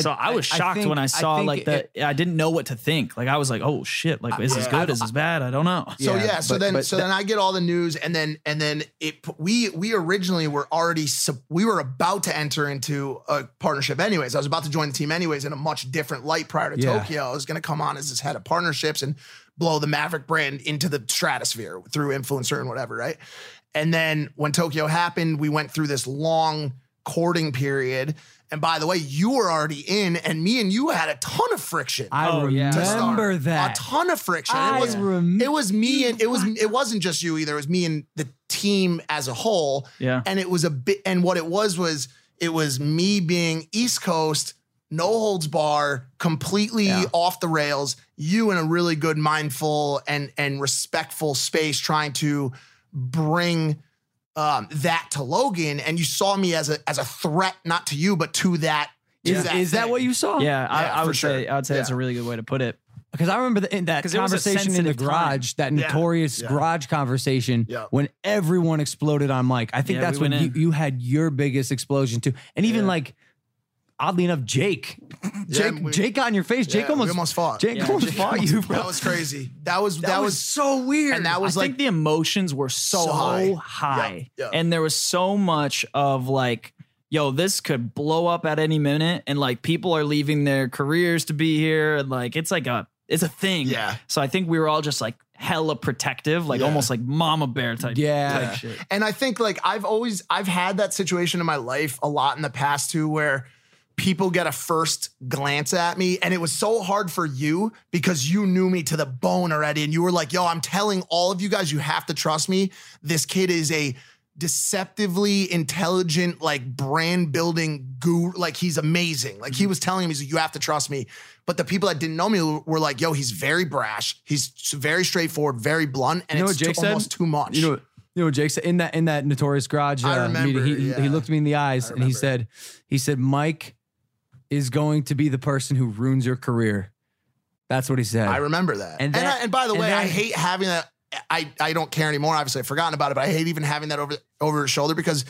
S4: So I, was
S2: I
S4: shocked
S2: think-
S4: when I
S2: I
S4: saw
S2: think
S4: like that. I didn't know what to think. Like I was like, "Oh shit! Like is this
S3: Yeah.
S4: good? Is this bad? I don't know."
S3: So
S2: Yeah,
S3: yeah, so
S2: but-
S3: then
S2: but
S3: so
S2: that-
S3: then I get all the news and then and then it we we originally were already we were about to enter into a partnership anyways. I was about to join the team anyways in a much different light prior to
S2: Yeah.
S3: Tokyo. I was going to come on as this head of partnerships and blow the Maverick brand into the stratosphere through influencer and whatever, right? And then when Tokyo happened, we went through this long courting period. And by the way, you were already in, and me and you had a ton of friction.
S2: I
S4: Oh, yeah.
S2: remember that.
S3: A ton of friction.
S2: I
S3: it was
S2: rem-
S3: it was me and it was it wasn't just you either. It was me and the team as a whole.
S4: Yeah.
S3: And it was a bit and what it was was it was me being East Coast, no holds bar, completely
S4: Yeah.
S3: off the rails, you in a really good mindful and and respectful space trying to bring um, that to Logan and you saw me as a as a threat not to you but to that
S2: Is,
S3: that
S2: is that what you saw?
S4: Yeah, I,
S3: Yeah,
S4: I
S3: for
S4: would say. I would say that's a really good way to put it.
S2: Because I remember the, in that
S4: 'Cause it was a
S2: conversation in the
S4: sensitive time.
S2: garage, that notorious
S3: Yeah.
S2: garage conversation,
S3: Yeah.
S2: when everyone exploded on Mike. I think
S4: Yeah,
S2: that's
S4: we
S2: when you, you had your biggest explosion too. And even
S4: Yeah.
S2: like, oddly enough, Jake, Jake,
S3: we-
S2: Jake got in your face. Jake
S3: Yeah,
S2: almost,
S3: almost fought.
S2: Jake
S4: Yeah,
S2: almost
S4: Jake
S2: fought you, bro.
S3: That was crazy. That was that,
S2: That
S3: was,
S2: was so weird.
S3: and that was
S4: I
S3: like
S4: think the emotions were so,
S3: So
S4: high,
S3: high. Yeah, yeah.
S4: and there was so much of like, yo, this could blow up at any minute, and like people are leaving their careers to be here, and like it's like a it's a thing.
S3: Yeah.
S4: So I think we were all just like hella protective, like
S3: Yeah.
S4: almost like mama bear type.
S2: Yeah.
S4: type shit.
S3: And I think like I've always I've had that situation in my life a lot in the past too where people get a first glance at me and it was so hard for you because you knew me to the bone already and you were like, "Yo, I'm telling all of you guys you have to trust me. This kid is a deceptively intelligent like brand building guru. Like he's amazing. Like he was telling me he's like, you have to trust me. But the people that didn't know me were like yo he's very brash. He's very straightforward very blunt and
S2: You know
S3: it's
S2: Jake
S3: too- almost too much.
S2: You know, you know what Jake said? In that in that notorious garage uh,
S3: remember,
S2: meeting. He,
S3: yeah.
S2: he looked me in the eyes and he said, he said, Mike is going to be the person who ruins your career. That's what he said.
S3: I remember that.
S2: And
S3: And, I, and by the
S2: and
S3: way, I hate having that. I, I don't care anymore. Obviously, I've forgotten about it, but I hate even having that over over his shoulder because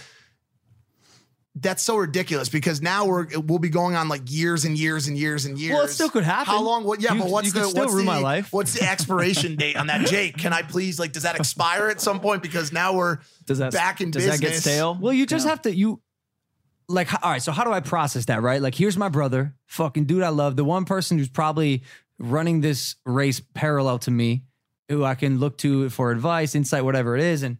S3: that's so ridiculous. Because now we're we'll be going on like years and years and years and years.
S2: Well, it still could happen.
S3: How long? What? Yeah,
S2: You-
S3: but what's
S2: you
S3: the
S2: still
S3: what's
S2: ruin
S3: the,
S2: my life.
S3: What's the expiration date on that, Jake? Can I please like? Does that expire at some point? Because now we're
S4: Does that
S3: back in
S4: does
S3: business.
S4: that get stale?
S2: Well, you just have to you like all right, so how do I process that, right? Like here's my brother, fucking dude I love, the one person who's probably running this race parallel to me, who I can look to for advice, insight, whatever it is and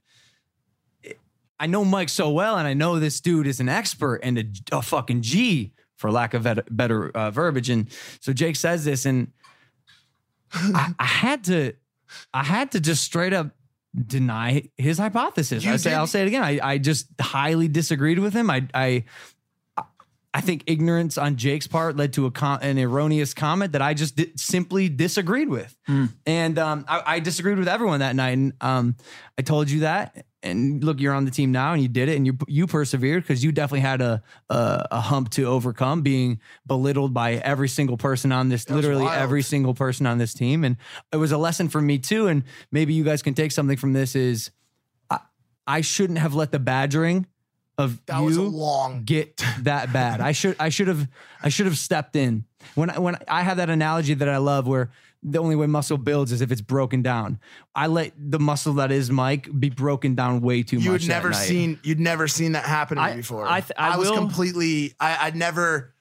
S2: I know Mike so well and I know this dude is an expert and a, a fucking G for lack of better uh, verbiage and so Jake says this and I, I had to I had to just straight up deny his hypothesis. I say? I'll say it again. I, I just highly disagreed with him. I I I think ignorance on Jake's part led to a com- an erroneous comment that I just di- simply disagreed with, and um, I, I disagreed with everyone that night. And um, I told you that. And look, you're on the team now, and you did it, and you you persevered because you definitely had a, a a hump to overcome, being belittled by every single person on this, literally
S3: wild.
S2: every single person on this team, and it was a lesson for me too. And maybe you guys can take something from this: is I, I shouldn't have let the badgering of
S3: That
S2: you
S3: long.
S2: get that bad. I should I should have I should have stepped in. When I- when I have that analogy that I love where the only way muscle builds is if it's broken down. I let the muscle that is Mike be broken down way too
S3: You
S2: much.
S3: had
S2: that
S3: never
S2: night.
S3: seen you'd never seen that happen to
S4: I-
S3: me before.
S4: I th- I
S3: was
S4: will-
S3: completely I I'd never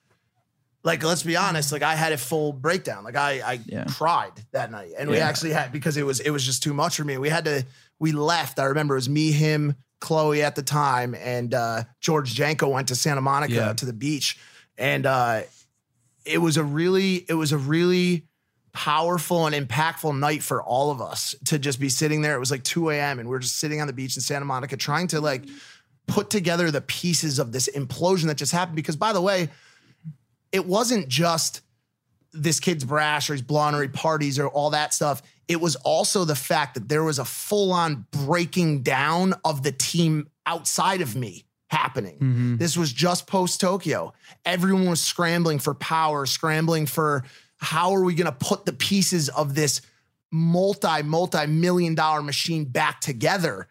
S3: like let's be honest, like I had a full breakdown. Like I I
S4: Yeah.
S3: cried that night. And we actually had because it was it was just too much for me. We had to we left. I remember it was me, him, Chloe at the time, and uh George Janko went to Santa Monica
S2: Yeah.
S3: to the beach. And uh it was a really it was a really powerful and impactful night for all of us to just be sitting there. It was like 2 a.m. and we're just sitting on the beach in Santa Monica trying to like mm-hmm. put together the pieces of this implosion that just happened. Because by the way, it wasn't just this kid's brash or he's blonde or he parties or all that stuff. It was also the fact that there was a full on breaking down of the team outside of me happening. Mm-hmm. This was just post Tokyo. Everyone was scrambling for power, scrambling for how are we going to put the pieces of this multi, multi million dollar machine back together.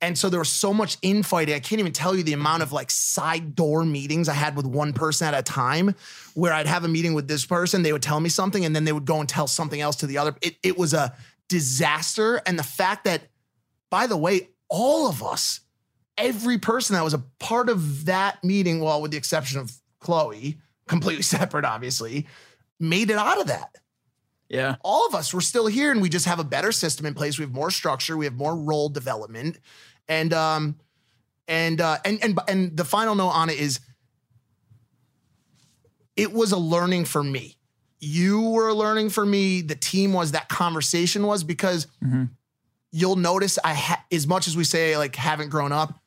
S3: And so there was so much infighting. I can't even tell you the amount of like side door meetings I had with one person at a time where I'd have a meeting with this person, they would tell me something, and then they would go and tell something else to the other. It, it was a disaster. And the fact that, by the way, all of us, every person that was a part of that meeting, well, with the exception of Chloe, completely separate, obviously, made it out of that.
S4: Yeah.
S3: all of us we're still here and we just have a better system in place. We have more structure. We have more role development. And um and uh and and and the final note on it is it was a learning for me. You were learning for me. The team was that conversation was because you'll notice i ha- as much as we say like haven't grown up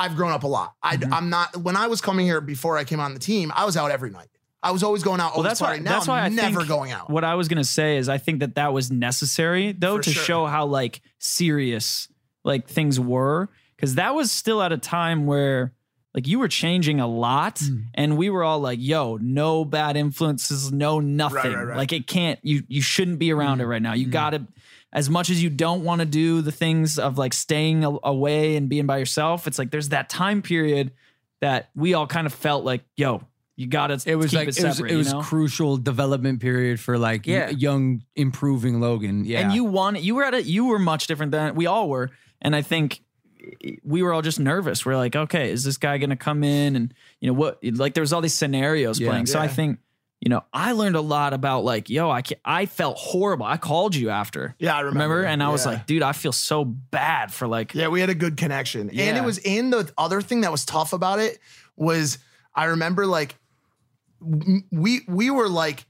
S3: i've grown up a lot. I, i'm not when i was coming here before i came on the team i was out every night i was always going out
S4: Well, that's why.
S3: now
S4: That's why
S3: I'm
S4: I
S3: never going out
S4: What I was gonna say is, I think that that was necessary though
S3: For
S4: to
S3: sure.
S4: show how like serious like things were, because that was still at a time where like you were changing a lot
S3: Hmm.
S4: and we were all like yo no bad influences no nothing
S3: right, right.
S4: like it can't you you shouldn't be around it right now you gotta as much as you don't want to do the things of like staying a- away and being by yourself it's like there's that time period that we all kind of felt like yo you gotta
S2: It was
S4: keep
S2: like
S4: it
S2: it was, it was
S4: you know?
S2: crucial development period for like y-
S4: Yeah.
S2: young improving Logan. Yeah,
S4: and you wanted you were at it. you were much different than we all were and i think eh, we were all just nervous we're like okay is this guy gonna come in and you know what like there was all these scenarios
S2: Yeah.
S4: playing so i think you know i learned a lot about like yo i can i felt horrible i called you after
S3: Yeah, I remember.
S4: and i was like dude i feel so bad for like
S3: Yeah, we had a good connection. And it was in the other thing that was tough about it was I remember like w- we we were like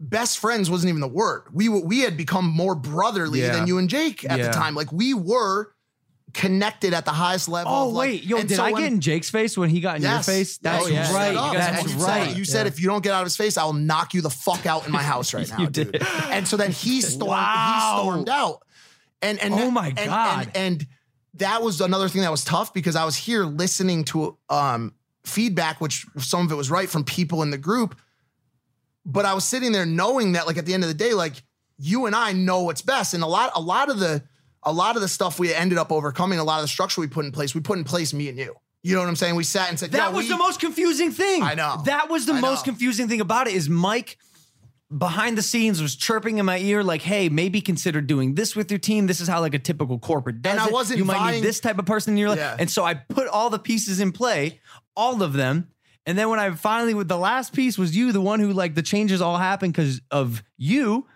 S3: best friends wasn't even the word. We were, we had become more brotherly
S2: Yeah.
S3: than you and Jake at
S2: Yeah.
S3: the time. Like we were connected at the highest level.
S2: Oh
S3: of, like-
S2: wait, yo,
S3: and
S2: did
S3: so
S2: I
S3: when-
S2: get in Jake's face when he got in
S3: Yes.
S2: your face? That's
S3: Oh, you
S2: right.
S3: it up.
S2: That's
S3: what you
S2: right.
S3: Said. You said if you don't get out of his face, I will knock you the fuck out in my house right now,
S4: You
S3: dude.
S4: did.
S3: And so then he stormed.
S2: Wow.
S3: He stormed out. And and
S2: Oh my
S3: and-
S2: God.
S3: And, and that was another thing that was tough because I was here listening to um, feedback, which some of it was right from people in the group. But I was sitting there knowing that, like at the end of the day, like you and I know what's best, and a lot, a lot of the, a lot of the stuff we ended up overcoming, a lot of the structure we put in place, we put in place me and you. You know what I'm saying? We sat and said,
S2: That
S3: yeah,
S2: was
S3: we-
S2: the most confusing thing.
S3: I know.
S2: That was the
S3: I
S2: most
S3: know.
S2: confusing thing about it is Mike behind the scenes was chirping in my ear like, "Hey, maybe consider doing this with your team. This is how like a typical corporate does
S3: And I
S2: it.
S3: wasn't
S2: You might
S3: vying-
S2: need this type of person in your life."
S3: Yeah.
S2: And so I put all the pieces in play, all of them. And then when I finally with the last piece was you, the one who like the changes all happened because of you.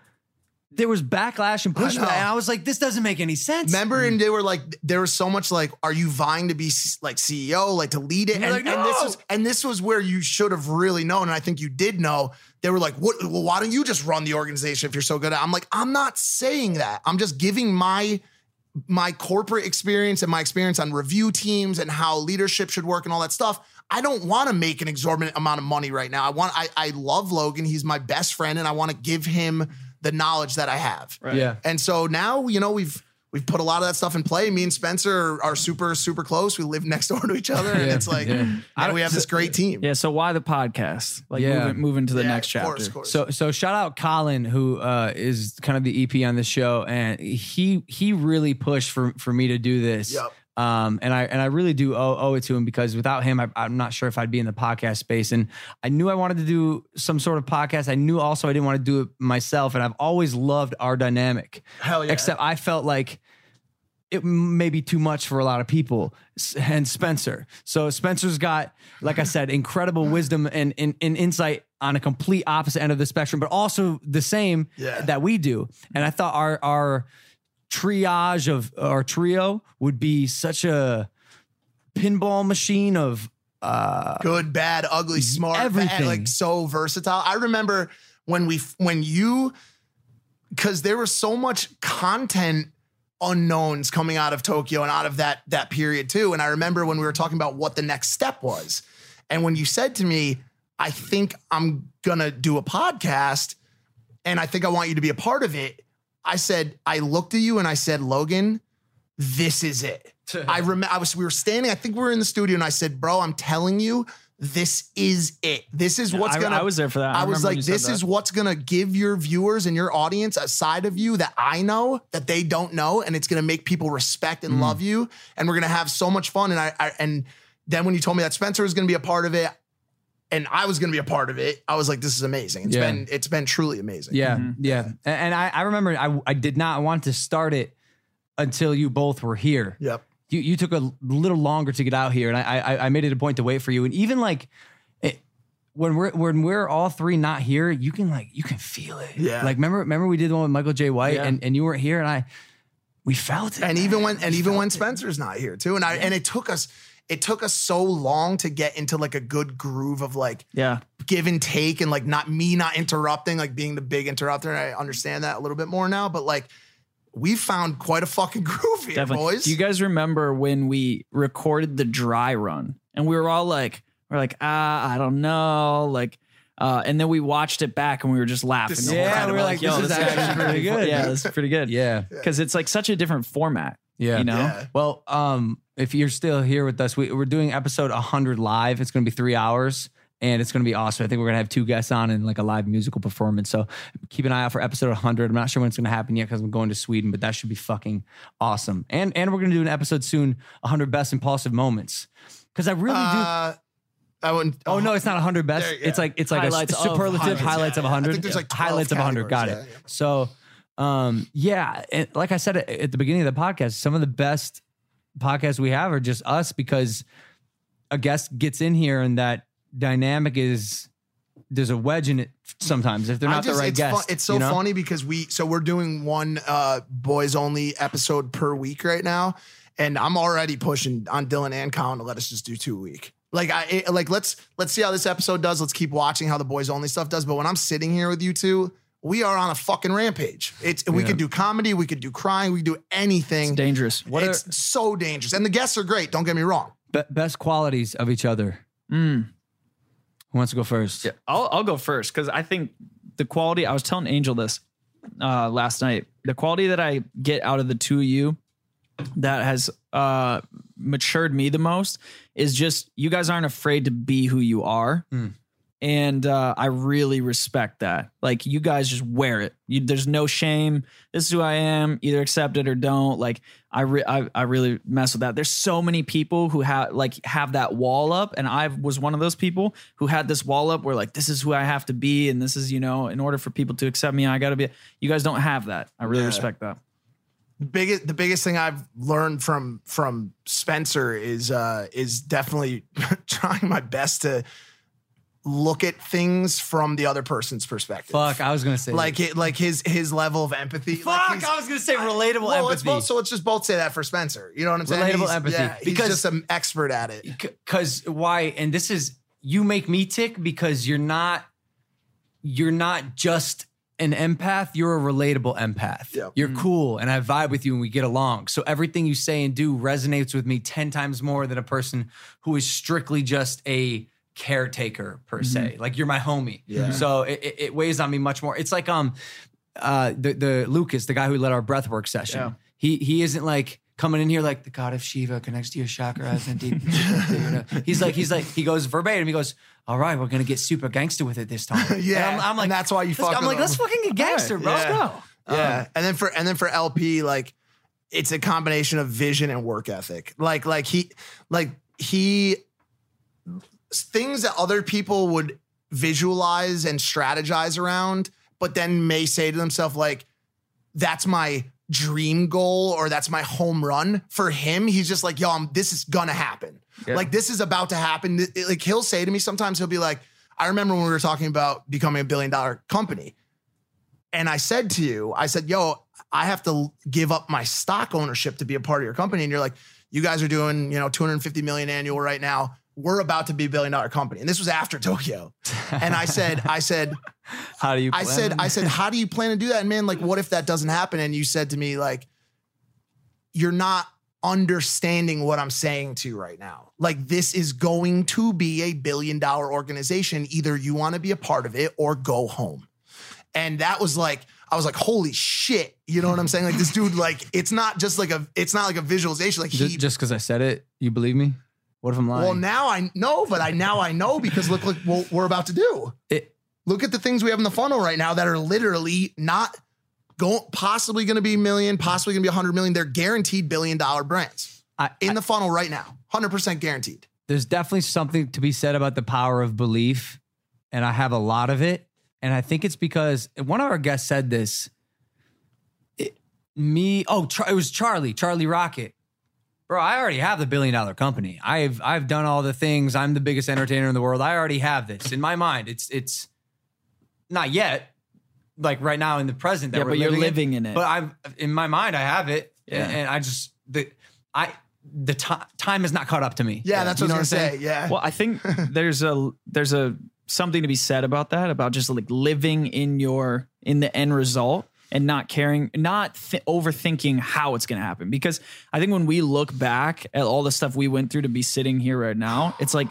S2: There was backlash and pushback,
S3: know.
S2: and I was like, "This doesn't make any sense."
S3: Remember, and they were like, there was so much like, are you vying to be like CEO, like to lead it?
S2: you're
S3: And,
S2: like,
S3: and this
S2: "No!"
S3: was and this was where you should have really known, and I think you did know. They were like, what? Well, why don't you just run the organization if you're so good at? it?" I'm like, I'm not saying that. I'm just giving my my corporate experience and my experience on review teams and how leadership should work and all that stuff. I don't want to make an exorbitant amount of money right now. I want I I love Logan. He's my best friend and I want to give him the knowledge that I have.
S2: Yeah.
S3: And so now, you know, we've we've put a lot of that stuff in play. Me and Spencer are, are super super close. We live next door to each other and
S2: Yeah,
S3: it's like
S2: yeah.
S3: and we have this great team.
S4: yeah so why the podcast like
S2: Yeah.
S4: moving, moving to the
S3: Yeah,
S4: next
S3: of
S4: chapter
S3: course, of course.
S2: So so shout out Colin who uh, is kind of the EP on the show and he he really pushed for for me to do this.
S3: Yep.
S2: Um, and I and I really do owe, owe it to him because without him, I, I'm not sure if I'd be in the podcast space. And I knew I wanted to do some sort of podcast. I knew also I didn't want to do it myself. And I've always loved our dynamic.
S3: Hell yeah.
S2: Except I felt like it may be too much for a lot of people and Spencer. So Spencer's got, like I said, incredible wisdom and, and, and insight on a complete opposite end of the spectrum, but also the same
S3: Yeah.
S2: that we do. And I thought our our triage of our trio would be such a pinball machine of uh
S3: good, bad, ugly, smart, bad,
S2: Everything.
S3: like so versatile. I remember when we when you because there was so much content unknowns coming out of Tokyo and out of that that period too. And I remember when we were talking about what the next step was, and when you said to me, "I think I'm gonna do a podcast, and I think I want you to be a part of it," I said, I looked at you and I said, Logan, this is it. I remember I was we were standing, I think we were in the studio, and I said, Bro, I'm telling you, this is it. This is what's
S4: I-
S3: gonna
S4: I was there for that. I
S3: I, was like, this is what's gonna give your viewers and your audience a side of you that I know that they don't know, and it's gonna make people respect
S4: Mm.
S3: and love you, and we're gonna have so much fun. And I, I and then when you told me that Spencer was gonna be a part of it, and I was gonna be a part of it, I was like, this is amazing. It's
S2: Yeah.
S3: been it's been truly amazing.
S2: yeah mm-hmm. yeah and, and I, I remember I, I did not want to start it until you both were here
S3: Yep.
S2: you you took a little longer to get out here, and I I, I made it a point to wait for you. And even like it, when we're when we're all three not here, you can like you can feel it.
S3: Yeah.
S2: Like remember remember we did the one with Michael Jai White,
S4: Yeah.
S2: and, and you weren't here, and I we felt it.
S3: and
S2: man.
S3: even when and
S2: We
S3: even
S2: felt
S3: when
S2: it.
S3: Spencer's not here too. And I and it took us it took us so long to get into like a good groove of like
S4: yeah
S3: give and take and like not me not interrupting, like being the big interrupter. And I understand that a little bit more now, but like we found quite a fucking groove here,
S4: Definitely.
S3: boys.
S4: Do you guys remember when we recorded the dry run and we were all like, we're like, ah, I don't know, like, uh, and then we watched it back and we were just laughing.
S3: This
S4: the
S3: is
S4: whole
S2: Yeah, we were
S4: We're
S2: like, this is
S4: actually
S2: actually pretty good.
S4: Yeah, this is pretty good.
S2: yeah
S4: because it's like such a different format.
S2: yeah
S4: you know.
S3: Yeah.
S2: Well, um, if you're still here with us, we, we're doing episode 100 live. It's going to be three hours. And it's going to be awesome. I think we're going to have two guests on and like a live musical performance. So keep an eye out for episode 100. I'm not sure when it's going to happen yet because I'm going to Sweden, but that should be fucking awesome. And and we're going to do an episode soon, 100 best Impaulsive moments. Because I really do.
S3: Uh, I wouldn't.
S2: Oh no, it's not 100 best.
S3: There- yeah.
S2: It's like it's like
S4: Highlights
S2: a
S4: of
S2: superlative
S4: highlights.
S2: highlights of
S3: Yeah, yeah. I
S2: 100.
S3: think there's like 12
S2: highlights of 100. Got it.
S3: Yeah, yeah.
S2: So, um, yeah, and like I said at- at the beginning of the podcast, some of the best podcasts we have are just us because a guest gets in here and that dynamic is there's a wedge in it sometimes if they're not
S3: just-
S2: the right
S3: it's,
S2: guest.
S3: it's so
S2: you know?
S3: funny because we so we're doing one uh boys only episode per week right now, and I'm already pushing on Dylan and Colin to let us just do two a week. Like I like let's let's see how this episode does. Let's keep watching how the boys only stuff does. But when I'm sitting here with you two, we are on a fucking rampage. It's we
S2: Yeah.
S3: could do comedy, we could do crying, we could do anything.
S4: It's dangerous.
S2: What
S3: it's so dangerous, and the guests are great. Don't get me wrong.
S2: Be- best qualities of each other.
S4: Mm.
S2: Who wants to go first?
S4: Yeah, I'll I'll go first because I think the quality. I was telling Angel this uh, last night. The quality that I get out of the two of you that has uh, matured me the most is just you guys aren't afraid to be who you are.
S2: Mm.
S4: And uh, I really respect that. Like you guys just wear it. You, there's no shame. This is who I am. Either accept it or don't. Like I, re- I, I really mess with that. There's so many people who have like have that wall up, and I was one of those people who had this wall up where like this is who I have to be, and this is you know in order for people to accept me, I got to be. You guys don't have that. I really
S3: Yeah.
S4: respect that.
S3: the biggest the biggest thing I've learned from from Spencer is uh is definitely trying my best to look at things from the other person's perspective.
S2: Fuck, I was gonna say
S3: like it, like his his level of empathy.
S2: Fuck,
S3: like
S2: I was gonna say relatable
S3: well, let's
S2: empathy.
S3: both, so let's just both say that for Spencer. You know what I'm saying?
S2: Relatable
S3: He's-
S2: empathy.
S3: Yeah,
S2: because he's
S3: just an expert at it.
S2: because why and this is you make me tick because you're not you're not just an empath you're a relatable empath
S3: Yeah.
S2: you're mm-hmm. cool and i vibe with you and we get along so everything you say and do resonates with me 10 times more than a person who is strictly just a caretaker per se like you're my homie
S3: Yeah.
S2: so it, it, weighs on me much more it's like um uh the the lucas the guy who led our breathwork session
S4: Yeah.
S2: he he isn't like coming in here like the god of Shiva connects to your chakras and deep. he's like he's like he goes verbatim. He goes, "All right, we're gonna get super gangster with it this time."
S3: Yeah,
S2: And I'm, I'm like,
S3: and that's why you fuck
S2: I'm like, let's fucking get gangster, bro.
S3: Yeah.
S2: Let's go.
S3: Yeah, and then for and then for LP, like it's a combination of vision and work ethic. Like like he like he things that other people would visualize and strategize around, but then may say to themselves like, "That's my dream goal or that's my home run." For him, he's just like, "Yo, I'm, this is gonna happen.
S4: Yeah.
S3: Like this is about to happen." Like he'll say to me sometimes, he'll be like, "I remember when we were talking about becoming a billion dollar company." And I said to you, I said, yo, I have to give up my stock ownership to be a part of your company. And you're like, you guys are doing, you know, 250 million annual right now. We're about to be a billion dollar company. And this was after Tokyo. And I said, I said,
S2: How do you?
S3: I said, I said, how do you plan to do that? And man, like, what if that doesn't happen? And you said to me, like, you're not understanding what I'm saying to you right now. Like, this is going to be a billion dollar organization. Either you want to be a part of it or go home. And that was like, I was like, holy shit. You know what I'm saying? Like, this dude, like, it's not just like a, it's not like a visualization. Like, he,
S2: just because I said it, you believe me? What if I'm lying?
S3: well, now I know, but I now I know because look like what we're about to do.
S2: It-
S3: look at the things we have in the funnel right now that are literally not going possibly going to be a million, possibly going to be a 100 million. They're guaranteed billion dollar brands
S2: I,
S3: in the funnel right now. 100% guaranteed.
S2: there's definitely something to be said about the power of belief, and I have a lot of it. And I think it's because one of our guests said this. It- me, oh, it was Charlie, Charlie Rocket. Bro, I already have the billion dollar company. I've I've done all the things. I'm the biggest entertainer in the world. I already have this in my mind. It's it's not yet, like right now in the present. That
S4: Yeah,
S2: we're
S4: but you're
S2: living
S4: living in it.
S2: But I'm in my mind. I have it,
S4: Yeah.
S2: and, and I just the I the ti time has not caught up to me.
S3: Yeah, that's
S2: You
S3: what I
S2: know
S3: was going to
S2: I'm
S3: say. Yeah.
S4: Well, I think there's a there's a something to be said about that about just like living in your in the end result and not caring, not th- overthinking how it's going to happen. Because I think when we look back at all the stuff we went through to be sitting here right now, it's like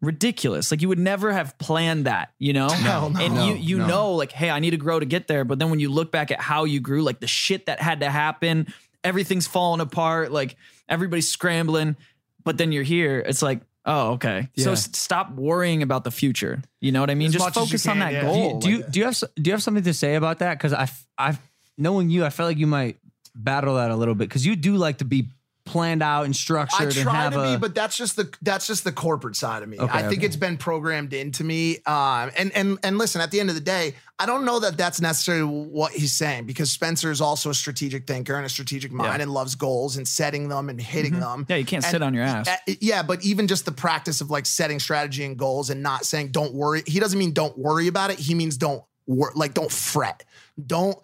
S4: ridiculous. Like you would never have planned that, you know?
S3: No.
S4: And
S2: No,
S4: you you
S2: no.
S4: know like, hey, I need to grow to get there. But then when you look back at how you grew, like the shit that had to happen, everything's falling apart, like everybody's scrambling, but then you're here. It's like, oh, okay. So s- stop worrying about the future. You know what I mean?
S3: As
S4: Just
S3: much as you
S4: focus on that
S3: yeah.
S2: Do you
S4: goal.
S2: do you, do you have do you have something to say about that? Because I I knowing you, I felt like you might battle that a little bit because you do like to be planned out and
S3: I
S2: structured and
S3: try to
S2: a
S3: be, but that's just the that's just the corporate side of me.
S2: Okay,
S3: I think
S2: okay.
S3: it's been programmed into me. Um, and and and listen, at the end of the day, I don't know that that's necessarily what he's saying because Spencer is also a strategic thinker and a strategic mind and loves goals and setting them and hitting them.
S4: Mm-hmm. yeah, you can't
S3: And-
S4: sit on your ass.
S3: Yeah, but even just the practice of like setting strategy and goals and not saying don't worry. He doesn't mean don't worry about it. He means don't wor- like don't fret. Don't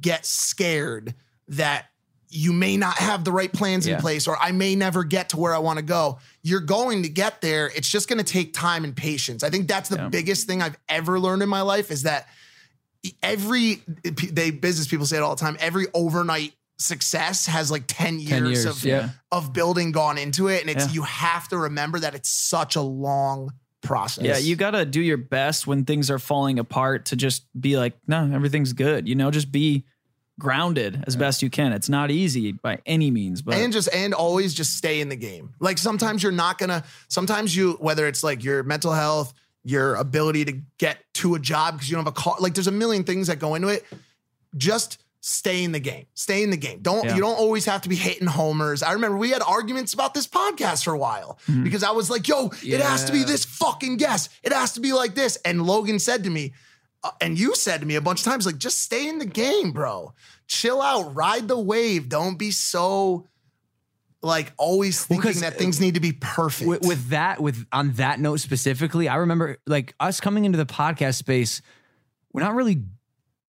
S3: get scared that you may not have the right plans in place or I may never get to where I want to go. You're going to get there. It's just going to take time and patience. I think that's the
S4: Yeah.
S3: biggest thing I've ever learned in my life is that every eh, they business people say it all the time. Every overnight success has like 10 years,
S2: 10 years,
S3: of
S2: yeah.
S3: of building gone into it and it's
S4: Yeah.
S3: you have to remember that it's such a long process.
S4: Yeah, you got to do your best when things are falling apart to just be like, no, everything's good. You know, just be grounded as best you can. It's not easy by any means, but
S3: and just and always just stay in the game. Like sometimes you're not gonna. Sometimes you whether it's like your mental health, your ability to get to a job because you don't have a car. Like there's a million things that go into it. Just stay in the game. Stay in the game. Don't
S4: Yeah.
S3: you don't always have to be hitting homers. I remember we had arguments about this podcast for a while
S4: Mm-hmm.
S3: because I was like, "Yo, it has to be this fucking guest. It has to be like this." And Logan said to me, and you said to me a bunch of times, like, just stay in the game, bro. Chill out, ride the wave. Don't be so like always thinking that things need to be perfect.
S2: with, with that with on that note specifically i remember like us coming into the podcast space we're not really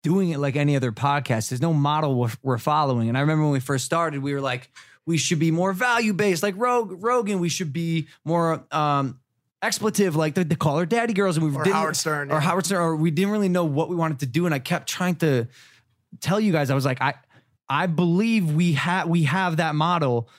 S2: doing it like any other podcast there's no model we're, we're following and i remember when we first started we were like we should be more value based like Rog, rogan we should be more um expletive like the, the Call Her Daddy girls and we
S3: Or
S2: didn't,
S3: Howard Stern,
S2: or
S3: yeah.
S2: howard stern or we didn't really know what we wanted to do and i kept trying to tell you guys i was like i i believe we have we have that model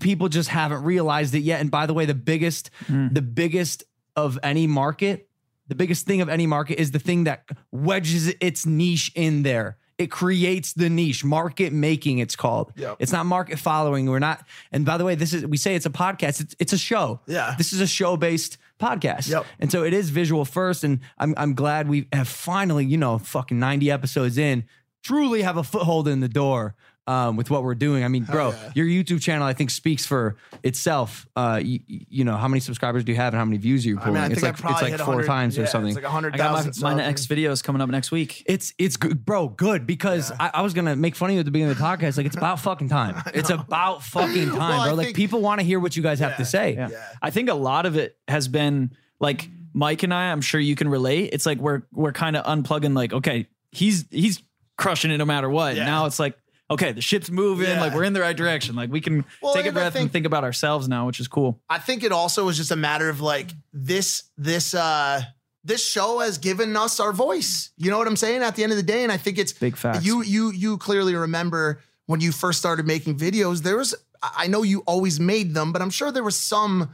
S2: people just haven't realized it yet. And by the way, the biggest, hmm. the biggest of any market, the biggest thing of any market is the thing that wedges its niche in there. It creates the niche, market making. It's called.
S3: Yep.
S2: It's not market following. We're not. And by the way, this is we say it's a podcast. It's it's a show.
S3: Yeah.
S2: This is a show based podcast.
S3: Yep.
S2: And so it is visual first. And I'm I'm glad we have finally, you know, fucking 90 episodes in, truly have a foothold in the door um, with what we're doing. I mean, bro,
S3: yeah.
S2: your YouTube channel I think speaks for itself. Uh, you, you know, how many subscribers do you have and how many views are you
S3: I
S2: pulling?
S3: mean, I
S2: it's like it's like four times
S3: yeah,
S2: or something.
S3: It's like a hundred
S4: I got my, my next video is coming up next week.
S2: it's it's good, bro. Good because I, I was gonna make fun of you at the beginning of the podcast. Like it's about fucking time. It's about fucking time,
S3: Well, I
S2: bro. Like
S3: think-
S2: people want to hear what you guys have to say.
S4: Yeah. I think a lot of it has been like Mike and I, I'm sure you can relate. It's like we're we're kind of unplugging like, okay, he's he's crushing it no matter what.
S3: Yeah.
S4: Now it's like, okay, the ship's moving,
S3: Yeah.
S4: like we're in the right direction. Like we can
S3: Well,
S4: take a breath
S3: think-
S4: and think about ourselves now, which is cool.
S3: I think it also was just a matter of like this this uh this show has given us our voice. You know what I'm saying? At the end of the day, and I think it's
S4: Big fact.
S3: You you you clearly remember when you first started making videos. There was I know you always made them, but I'm sure there was some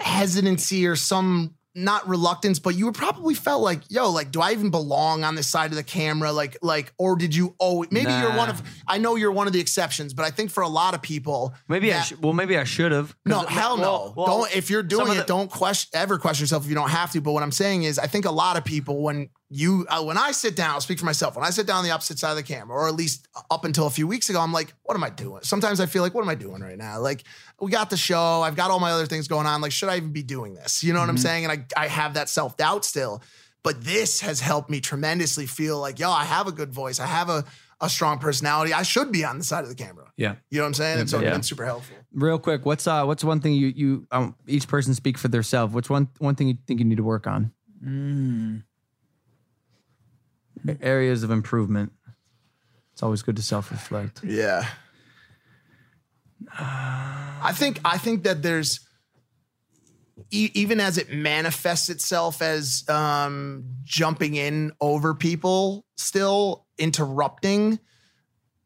S3: hesitancy or some not reluctance, but you probably felt like, yo, like, do I even belong on this side of the camera? Like, like, or did you always? Maybe you're one of. I know you're one of the exceptions, but I think for a lot of people,
S2: Maybe I
S3: that-
S2: should. Well, maybe I should have.
S3: no, hell no.
S2: Well, well,
S3: don't if you're doing it,
S2: the-
S3: don't question ever question yourself if you don't have to. But what I'm saying is, I think a lot of people when you uh, when I sit down, I'll speak for myself. When I sit down on the opposite side of the camera, or at least up until a few weeks ago, I'm like, what am I doing? Sometimes I feel like, what am I doing right now? Like, we got the show, I've got all my other things going on. Like, should I even be doing this? You know what I'm saying? And I I have that self doubt still. But this has helped me tremendously feel like, yo, I have a good voice. I have a a strong personality. I should be on the side of the camera.
S2: Yeah.
S3: You know what I'm saying? And so it's
S4: Yeah.
S3: been super helpful.
S2: Real quick, what's uh what's one thing you you um each person speak for themselves? What's one one thing you think you need to work on? Areas of improvement. It's always good to self reflect.
S3: Yeah. I think I think that there's e- even as it manifests itself as um, jumping in over people, still interrupting.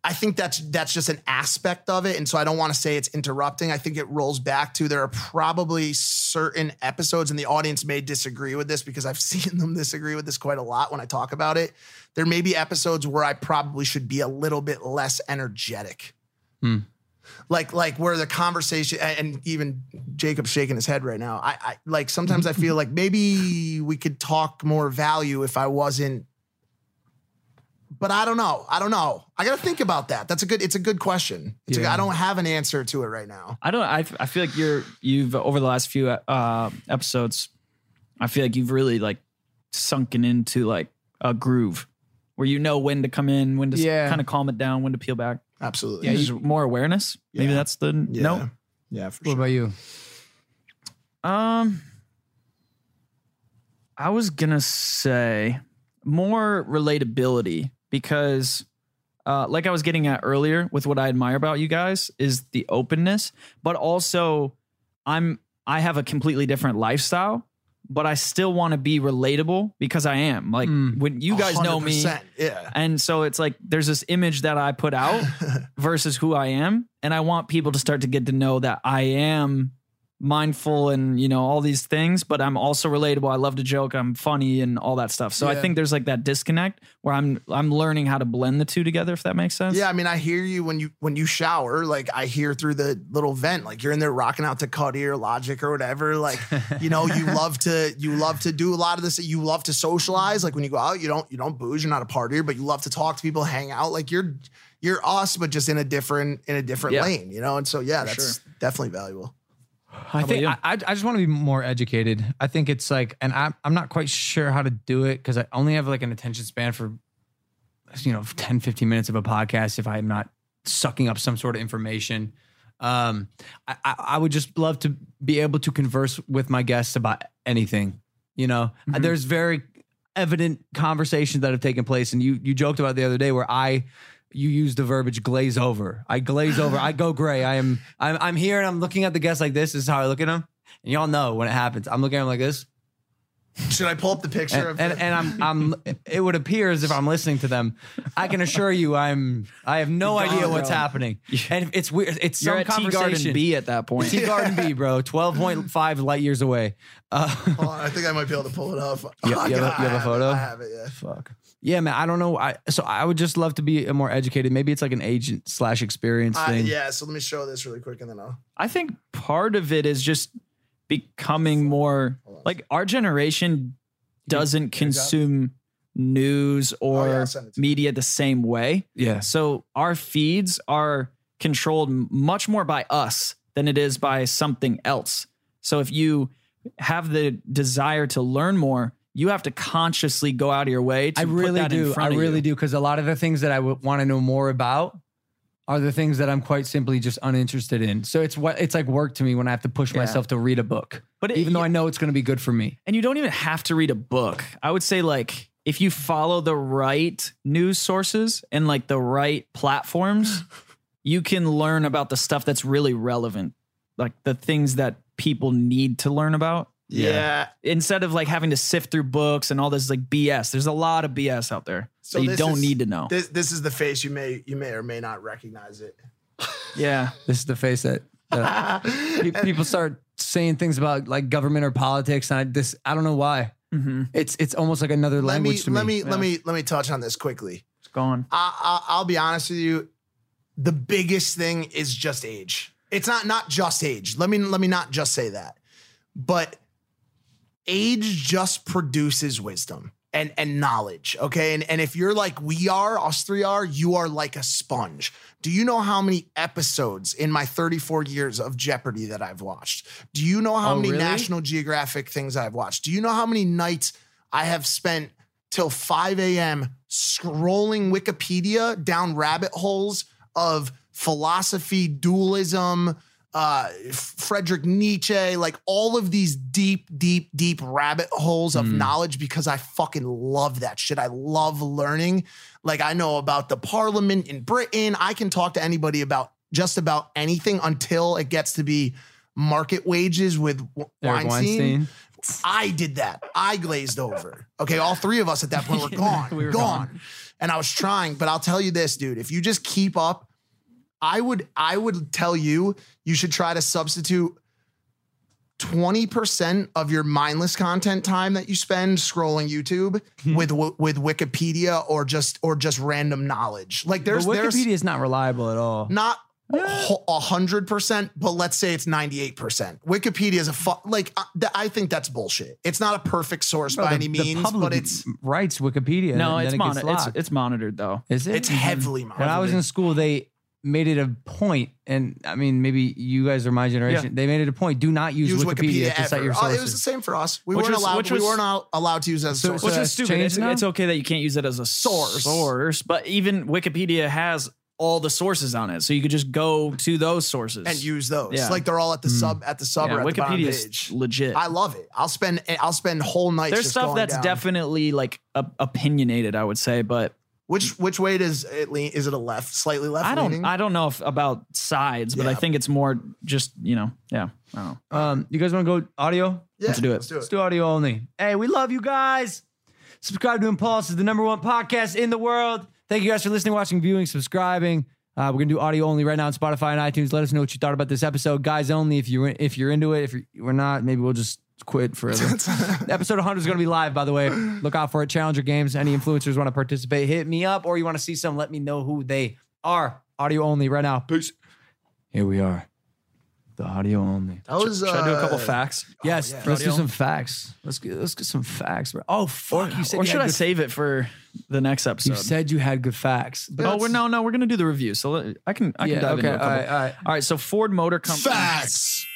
S3: I think that's that's just an aspect of it, and so I don't want to say it's interrupting. I think it rolls back to there are probably certain episodes, and the audience may disagree with this because I've seen them disagree with this quite a lot when I talk about it. There may be episodes where I probably should be a little bit less energetic Like like where the conversation and and even Jacob's shaking his head right now. I, I like sometimes I feel like maybe we could talk more value if I wasn't. But I don't know. I don't know. I got to think about that. That's a good. It's a good question. It's
S2: Yeah.
S3: I don't have an answer to it right now.
S4: I don't. I, I feel like you're you've over the last few uh, episodes. I feel like you've really like sunken into like a groove where you know when to come in, when to
S2: Yeah.
S4: kind of calm it down, when to peel back.
S3: Absolutely.
S4: Yeah, just more awareness. Maybe that's the
S3: Yeah.
S4: no.
S3: Yeah. For
S2: What
S3: sure.
S2: about you?
S4: Um, I was gonna say more relatability because, uh, like I was getting at earlier with what I admire about you guys is the openness, but also I'm I have a completely different lifestyle, but I still want to be relatable because I am like
S2: Mm.
S4: when you guys know me.
S3: Yeah.
S4: And so it's like there's this image that I put out versus who I am. And I want people to start to get to know that I am mindful and, you know, all these things, but I'm also relatable. I love to joke. I'm funny and all that stuff. So I think there's like that disconnect where I'm I'm learning how to blend the two together, if that makes sense.
S3: Yeah, I mean, I hear you when you when you shower. Like I hear through the little vent, like you're in there rocking out to Cudi or Logic or whatever. Like you know, you love to you love to do a lot of this. You love to socialize. Like when you go out, you don't you don't booze. You're not a partier, but you love to talk to people, hang out. Like you're you're us, but just in a different in a different
S4: Yeah.
S3: lane. You know, and so yeah,
S4: For
S3: that's definitely valuable.
S2: I think? I, I just want to be more educated. I think it's like, and I'm I'm not quite sure how to do it because I only have like an attention span for, you know, 10, 15 minutes of a podcast if I'm not sucking up some sort of information. Um, I, I I would just love to be able to converse with my guests about anything. You know,
S4: Mm-hmm.
S2: there's very evident conversations that have taken place, and you you joked about the other day where I you use the verbiage glaze over. I glaze over. I go gray. I am I'm I'm here and I'm looking at the guests like this. This is how I look at them. And y'all know when it happens. I'm looking at them like this.
S3: Should I pull up the picture
S2: And,
S3: of
S2: and, and I'm I'm it would appear as if I'm listening to them. I can assure you I'm I have no
S4: You're
S2: idea
S4: gone,
S2: what's
S4: bro.
S2: happening. And it's weird. It's
S4: You're
S2: some
S4: at Tea
S2: conversation.
S4: Garden B at that point.
S2: Teegarden B, bro. 12.5 light years away. Uh,
S3: Hold on, I think I might be able to pull it up.
S2: You- you have a- you have a
S3: I it.
S2: photo?
S3: I have it. Yeah.
S2: fuck. Yeah, man. I don't know. I so I would just love to be more educated. Maybe it's like an agent slash experience
S3: I-
S2: thing.
S3: yeah. So let me show this really quick, and then I'll.
S4: I think part of it is just becoming more like our generation doesn't consume news or
S3: Oh, yeah, send it
S4: media the same way.
S2: Yeah.
S4: So our feeds are controlled much more by us than it is by something else. So if you have the desire to learn more, you have to consciously go out of your way to
S2: I
S4: put
S2: really do. I really
S4: you.
S2: do because a lot of the things that I want to know more about are the things that I'm quite simply just uninterested in. So it's what it's like work to me when I have to push
S4: Yeah.
S2: myself to read a book,
S4: But it-
S2: even though
S4: you-
S2: I know it's going to be good for me.
S4: And you don't even have to read a book. I would say like if you follow the right news sources and like the right platforms, you can learn about the stuff that's really relevant. Like the things that people need to learn about
S3: Yeah.
S4: instead of like having to sift through books and all this like BS. There's a lot of BS out there
S3: So
S4: that you don't
S3: is-
S4: need to know.
S3: This this is the face you may you may or may not recognize it.
S4: yeah.
S2: This is the face that, that pe- people start saying things about like government or politics, and I this I don't know why.
S4: Mm-hmm.
S2: It's it's almost like another
S3: let me
S2: language to me.
S3: let me
S4: Yeah.
S3: let me let me touch on this quickly.
S4: It's gone.
S3: I, I I'll be honest with you. The biggest thing is just age. It's not not just age. Let me let me not just say that, but age just produces wisdom and and knowledge. Okay, and and if you're like we are, us three are, you are like a sponge. Do you know how many episodes in my 34 years of Jeopardy that I've watched? Do you know how
S2: Oh,
S3: many
S2: really?
S3: National Geographic things I've watched? Do you know how many nights I have spent till 5 a.m. scrolling Wikipedia down rabbit holes of philosophy, dualism, uh, Frederick Nietzsche, like all of these deep, deep, deep rabbit holes of knowledge because I fucking love that shit. I love learning. Like I know about the parliament in Britain. I can talk to anybody about just about anything until it gets to be market wages with Weinstein.
S2: Weinstein.
S3: I did that. I glazed over. Okay, all three of us at that point were gone.
S4: We were
S3: gone. And I was trying, but I'll tell you this, dude. If you just keep up, I would I would tell you you should try to substitute 20% of your mindless content time that you spend scrolling YouTube
S2: Hmm.
S3: with with Wikipedia or just or just random knowledge. Like
S2: But
S3: there's there's
S2: Wikipedia is not reliable at all.
S3: not a hundred percent, but let's say it's ninety eight percent. Wikipedia is a fu- like uh, th- I think that's bullshit. It's not a perfect source
S2: Bro,
S3: by
S2: the-
S3: any means,
S2: public
S3: but it's
S2: writes Wikipedia.
S4: No,
S2: and
S4: it's
S2: then it gets
S4: mon- it's it's monitored though.
S2: Is it?
S3: it's heavily monitored.
S2: When I was in school, they made it a point, and I mean, maybe you guys are my generation.
S4: Yeah.
S2: They made it a point: do not use,
S3: use
S2: Wikipedia,
S3: Wikipedia,
S2: to cite
S3: ever.
S2: your
S3: Oh,
S2: sources.
S3: it was the same for us. We
S4: Which
S3: weren't
S4: was-
S3: allowed.
S4: which
S3: we weren't allowed to use as a source.
S2: so
S4: Which is stupid. It's, it's okay that you can't use it as a source. Source, but even Wikipedia has all the sources on it, so you could just go to those sources
S3: and use those.
S4: Yeah.
S3: Like they're all at the hmm. sub at the sub
S4: Yeah,
S3: at the
S4: Wikipedia
S3: page.
S4: is legit.
S3: I love it. I'll spend I'll spend whole nights.
S4: There's
S3: just
S4: stuff
S3: going
S4: that's
S3: down.
S4: definitely like op- opinionated, I would say, but
S3: Which which way does it lean? Is it a left, slightly left?
S4: I don't
S3: leaning?
S4: I don't know if about sides, but I think it's more just you know yeah I don't know.
S2: Um, you guys want to go audio?
S3: yeah,
S4: let's do it.
S3: Let's do it.
S2: Let's do audio only. Hey, we love you guys. Subscribe to Impaulsive the number one podcast in the world. Thank you guys for listening, watching, viewing, subscribing. Uh, we're gonna do audio only right now on Spotify and iTunes. Let us know what you thought about this episode, guys. Only if you're if you're into it. If you're, we're not, maybe we'll just quit forever. episode 100 is gonna be live, by the way. Look out for it. Challenger Games. Any influencers want to participate, hit me up, or you want to see some, let me know who they are. Audio only right now. Peace. Here we are. The audio only.
S3: That was.
S4: Should I do a couple
S3: uh,
S4: facts?
S2: Yes,
S3: yeah.
S2: let's do some facts. Let's get let's get some facts, bro. Oh fuck! you said
S4: or
S2: you
S4: should I
S2: good-
S4: save it for the next episode?
S2: You said you had good facts. But
S4: oh, we're no, no, we're gonna do the review. So let, I can, I can
S2: yeah,
S4: dive
S2: okay,
S4: into a couple.
S2: right, all right.
S4: All right, so Ford Motor Company.
S3: Facts.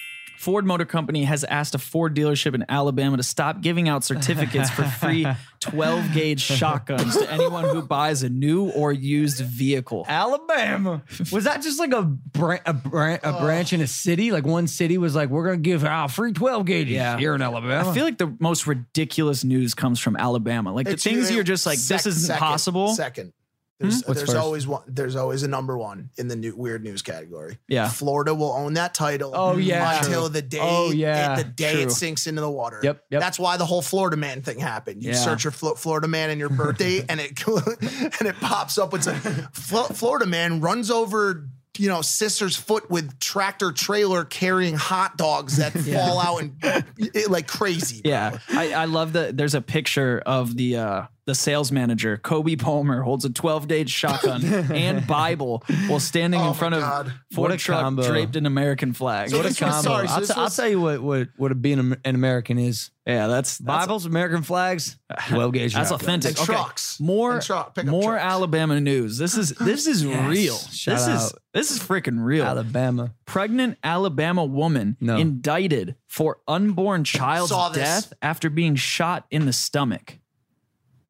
S4: Ford Motor Company has asked a Ford dealership in Alabama to stop giving out certificates for free 12 gauge shotguns to anyone who buys a new or used vehicle.
S2: Alabama was that just like a bran- a, bran- a branch in a city? Like one city was like, we're gonna give out free twelve gauges
S4: Yeah.
S2: here in Alabama.
S4: I feel like the most ridiculous news comes from Alabama. Like the
S3: It's-
S4: things
S3: it-
S4: you're just like,
S3: sec-
S4: this isn't
S3: second,
S4: possible.
S3: Second. There's,
S2: What's
S3: there's always one. There's always a number one in the new weird news category.
S4: Yeah.
S3: Florida will own that title.
S2: Oh, yeah.
S3: until
S2: True.
S3: the day.
S2: Oh, yeah.
S3: it, the day
S4: True.
S3: it sinks into the water.
S2: Yep, yep.
S3: That's why the whole Florida man thing happened. You
S4: Yeah.
S3: search your Flo- Florida man and your birthday, and it and it pops up. It's a Flo- Florida man runs over. You know, sister's foot with tractor trailer carrying hot dogs that fall out and it, like crazy. bro.
S4: Yeah, I, I love that. There's a picture of the uh, the sales manager, Kobe Palmer, holds a 12 gauge shotgun and Bible while standing
S3: Oh
S4: in front of
S3: God.
S4: Ford
S2: a
S4: truck
S2: combo.
S4: draped in American flag.
S3: So
S2: what a
S3: this was-
S2: combo!
S3: sorry, so
S2: I'll,
S3: this
S2: t- I'll tell you what what what being an an American is.
S4: yeah, that's, that's
S2: Bibles, American flags, twelve gauge.
S4: That's
S2: shotgun.
S4: authentic.
S3: And
S4: Okay,
S3: trucks.
S4: More,
S3: And truck-
S4: more
S3: trucks.
S4: Alabama news. This is this is real.
S2: Shout
S4: this is this is freaking real.
S2: Alabama.
S4: Pregnant Alabama woman
S2: No.
S4: indicted for unborn child's death after being shot in the stomach.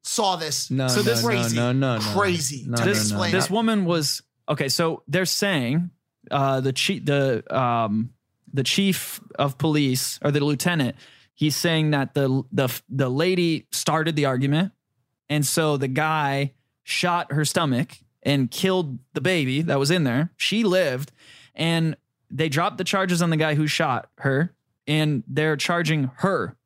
S3: Saw this.
S2: No,
S3: so
S2: no,
S3: this
S2: no,
S3: crazy.
S2: no, no, no.
S3: crazy.
S2: No,
S3: to
S2: no, no.
S3: explain.
S4: This woman was okay. So they're saying uh, the chief, the um, the chief of police or the lieutenant, he's saying that the the the lady started the argument, and so the guy shot her stomach and killed the baby that was in there. She lived, and they dropped the charges on the guy who shot her, and they're charging her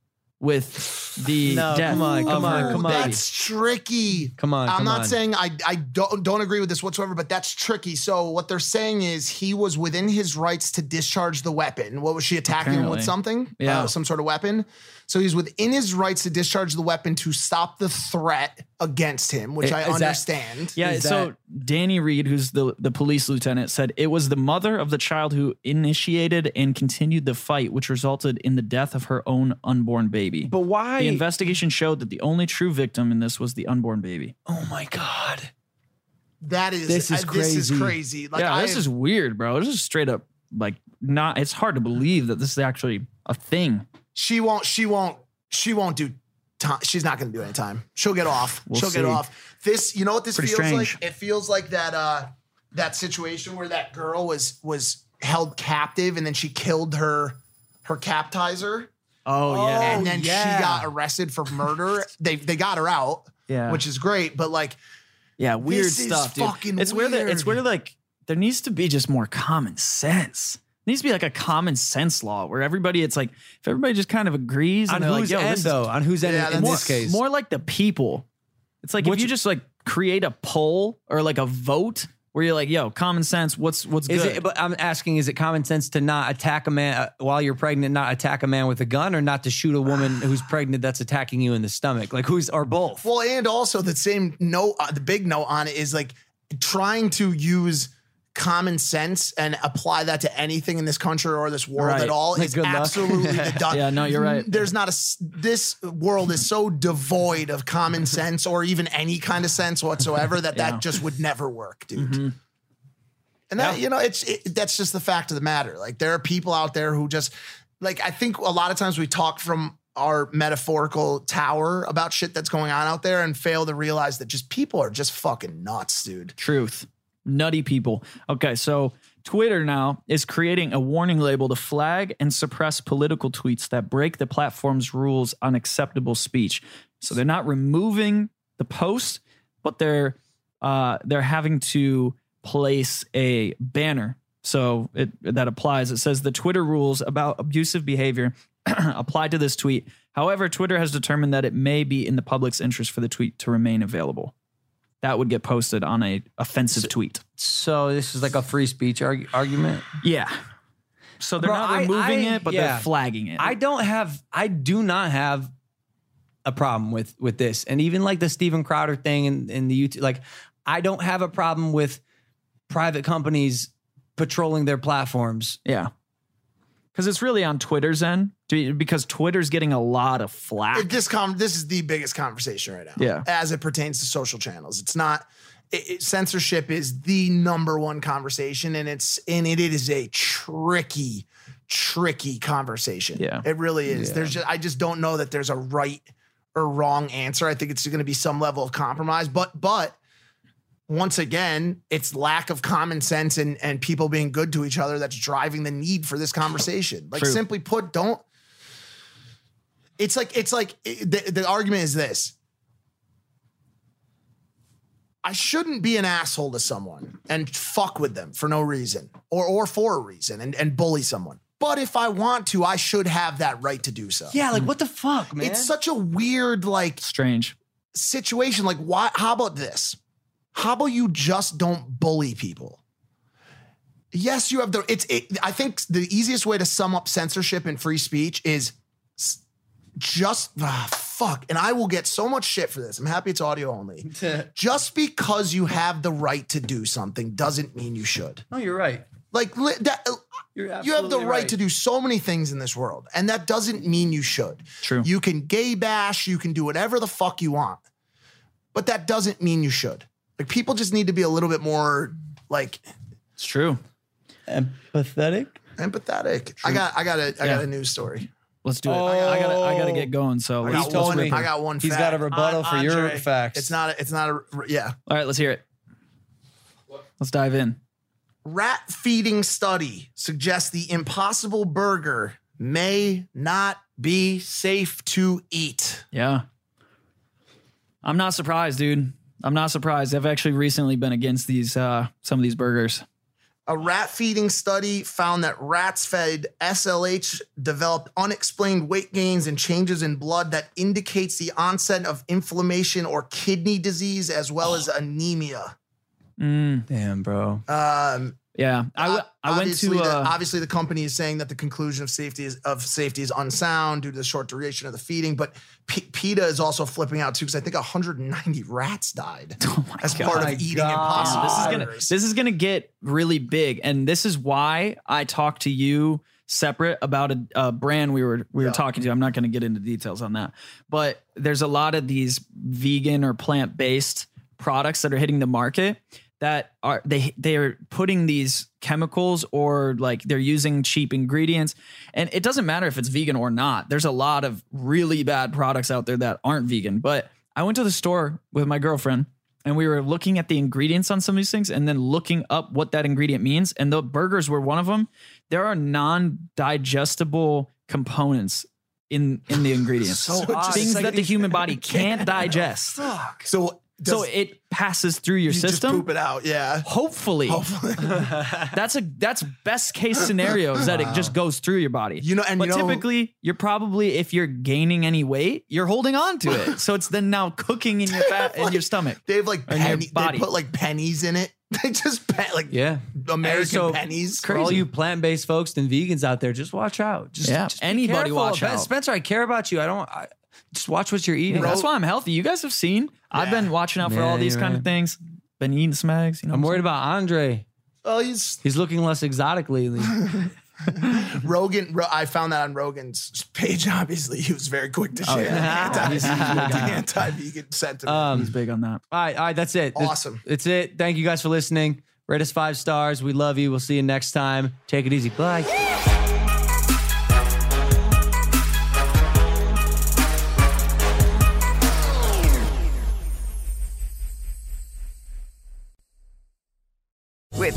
S4: with the
S2: No,
S4: death
S2: come on, come on, come on.
S3: That's tricky.
S2: Come on,
S3: I'm
S2: come
S3: not
S2: on.
S3: saying I I don't don't agree with this whatsoever, but that's tricky. So what they're saying is he was within his rights to discharge the weapon. What was she attacking him with something?
S4: Yeah.
S3: Uh, some sort of weapon. So he's within his rights to discharge the weapon to stop the threat against him, which
S2: I-
S3: I
S2: is that-
S3: understand.
S4: Yeah,
S2: Is
S4: so
S2: that-
S4: Danny Reid, who's the, the police lieutenant, said it was the mother of the child who initiated and continued the fight, which resulted in the death of her own unborn baby.
S2: But why?
S4: the investigation showed that the only true victim in this was the unborn baby.
S2: oh my god!
S3: That is
S2: This is
S3: uh, this is
S2: crazy.
S3: crazy. Like
S4: yeah,
S3: I,
S4: this is weird, bro. This is straight up like not. It's hard to believe that this is actually a thing.
S3: She won't she won't she won't do time. She's not going to do any time. She'll get off.
S4: We'll
S3: She'll
S4: see.
S3: get off. This you know what this
S4: Pretty
S3: feels
S4: strange.
S3: like? It feels like that uh that situation where that girl was was held captive and then she killed her her captizer
S4: Oh, yeah,
S3: and then
S2: yeah.
S3: she got arrested for murder. they they got her out,
S4: yeah,
S3: which is great, but like
S4: yeah. Weird stuff, dude.
S3: fucking
S4: it's where the, it's where like there needs to be just more common sense. There needs to be like a common sense law where everybody, it's like if everybody just kind of agrees
S2: On
S4: and they're
S2: whose
S4: like, yo,
S2: end
S4: this is-
S2: though? On whose end
S3: Yeah,
S2: in
S3: that's-
S2: this case?
S4: more like the people. It's like
S2: Which-
S4: if you just like create a poll or like a vote where you're like, yo, common sense, what's what's
S2: Is
S4: good?
S2: it? But I'm asking: Is it common sense to not attack a man uh, while you're pregnant? Not attack a man with a gun, or not to shoot a woman who's pregnant that's attacking you in the stomach? Like who's or both?
S3: Well, and also the same note, uh, the big note on it is like trying to use common sense and apply that to anything in this country or this world
S4: Right.
S3: at all
S2: Like,
S3: is absolutely the done.
S4: Yeah, no, you're right.
S3: There's not a this world is so devoid of common sense or even any kind of sense whatsoever that
S4: Yeah.
S3: that just would never work, dude. Mm-hmm. And that you know, it's it, that's just the fact of the matter. Like there are people out there who just like I think a lot of times we talk from our metaphorical tower about shit that's going on out there and fail to realize that just people are just fucking nuts, dude.
S4: Truth. Nutty people. Okay, so Twitter now is creating a warning label to flag and suppress political tweets that break the platform's rules on acceptable speech. So they're not removing the post, but they're uh, they're having to place a banner. So it that applies. It says the Twitter rules about abusive behavior apply to this tweet. However, Twitter has determined that it may be in the public's interest for the tweet to remain available. That would get posted on a offensive tweet.
S2: So this is like a free speech argu- argument.
S4: Yeah. So they're
S2: Bro,
S4: not
S2: I-
S4: removing
S2: I-
S4: it, but
S2: yeah.
S4: they're flagging it.
S2: I don't have I do not have a problem with with this. And even like the Steven Crowder thing in, in the YouTube, like I don't have a problem with private companies patrolling their platforms.
S4: yeah. Because it's really on Twitter's end, because Twitter's getting a lot of flack.
S3: This com- this is the biggest conversation right now.
S4: Yeah.
S3: as it pertains to social channels, it's not. It, it- censorship is the number one conversation, and it's and it, it is a tricky, tricky conversation.
S4: Yeah.
S3: it really is. There's just I just don't know that there's a right or wrong answer. I think it's going to be some level of compromise, but but once again, it's lack of common sense and and people being good to each other that's driving the need for this conversation. Like
S4: True.
S3: simply put, don't. It's like it's like it- the, the argument is this. I shouldn't be an asshole to someone and fuck with them for no reason or or for a reason and, and bully someone. But if I want to, I should have that right to do so.
S2: Yeah, like what the fuck, man?
S3: It's such a weird like
S4: Strange.
S3: situation. Like, why? How about this? How about you just don't bully people? Yes, you have the. It's. It, I think the easiest way to sum up censorship and free speech is just ah, fuck. And I will get so much shit for this. I'm happy it's audio only. just because you have the right to do something doesn't mean you should.
S2: no, you're right.
S3: Like li- that.
S2: You're
S3: have the
S2: absolutely
S3: right, to do so many things in this world, and that doesn't mean you should.
S4: True.
S3: You can gay bash, you can do whatever the fuck you want, but that doesn't mean you should. Like people just need to be a little bit more like
S4: It's true.
S2: empathetic.
S3: empathetic. I got, I got a, I
S4: Yeah.
S3: got a news story.
S4: Let's do it. I, got, I gotta, I gotta oh. get going. So
S3: I
S4: let's,
S3: got
S4: let's
S2: told
S3: one.
S2: me.
S4: rip it.
S3: I got one.
S2: He's
S3: fact.
S2: got a rebuttal for your
S3: Andre,
S2: facts.
S3: It's not. A, it's not a. Yeah.
S4: All right, let's hear it. Let's dive in.
S3: Rat feeding study suggests the Impossible Burger may not be safe to eat.
S4: Yeah. I'm not surprised, dude. I'm not surprised. I've actually recently been against these uh some of these burgers.
S3: A rat feeding study found that rats fed SLH developed unexplained weight gains and changes in blood that indicates the onset of inflammation or kidney disease as well as anemia.
S2: Damn, bro.
S3: Um,
S4: Yeah. I, w- I went
S3: obviously,
S4: to
S3: the,
S4: uh,
S3: obviously the company is saying that the conclusion of safety is of safety is unsound due to the short duration of the feeding. But P- PETA is also flipping out too because I think 190 rats died as part of eating
S2: God.
S3: impossible.
S4: this is gonna this is gonna get really big, and this is why I talked to you separate about a, a brand we were we were
S3: Yeah.
S4: talking to. I'm not gonna get into details on that, but there's a lot of these vegan or plant based products that are hitting the market that are they they're putting these chemicals or like they're using cheap ingredients. And it doesn't matter if it's vegan or not. There's a lot of really bad products out there that aren't vegan. But i went to the store with my girlfriend and we were looking at the ingredients on some of these things and then looking up what that ingredient means. And the burgers were one of them. There are non-digestible components in in the ingredients.
S3: So odd.
S4: things
S3: like
S4: that the human body can't digest.
S3: so
S4: so it passes through your
S3: you just
S4: system
S3: poop it out. Yeah.
S4: hopefully hopefully. that's a that's best case scenario is that it just goes through your body
S3: You know, and
S4: but
S3: you know-
S4: typically you're probably if you're gaining any weight you're holding on to it so it's then now cooking in your fat in your stomach
S3: They have like
S4: in your
S3: penny, they put like pennies in it. They just pe- like
S2: Yeah.
S3: American
S2: Hey, so
S3: pennies.
S2: For all you plant based folks and vegans out there, just watch out. Just,
S4: Yeah,
S2: just be
S4: anybody watch out.
S2: Spencer, I care about you. I don't. I, just watch what you're eating.
S4: that's why i'm healthy you guys have seen i've been watching out for all these
S2: you're
S4: kind of things been eating some eggs you know
S2: I'm
S4: what
S2: worried about Andre.
S3: Well, he's
S2: He's looking less exotic lately.
S3: Rogan. Ro- I found that on Rogan's page. Obviously, he was very quick to oh, share anti, anti-vegan sentiment.
S4: Um, he's big on that.
S2: All right, all right, that's it. That's-
S3: Awesome.
S2: That's it. Thank you guys for listening. Rate us five stars. We love you. We'll see you next time. Take it easy. Bye.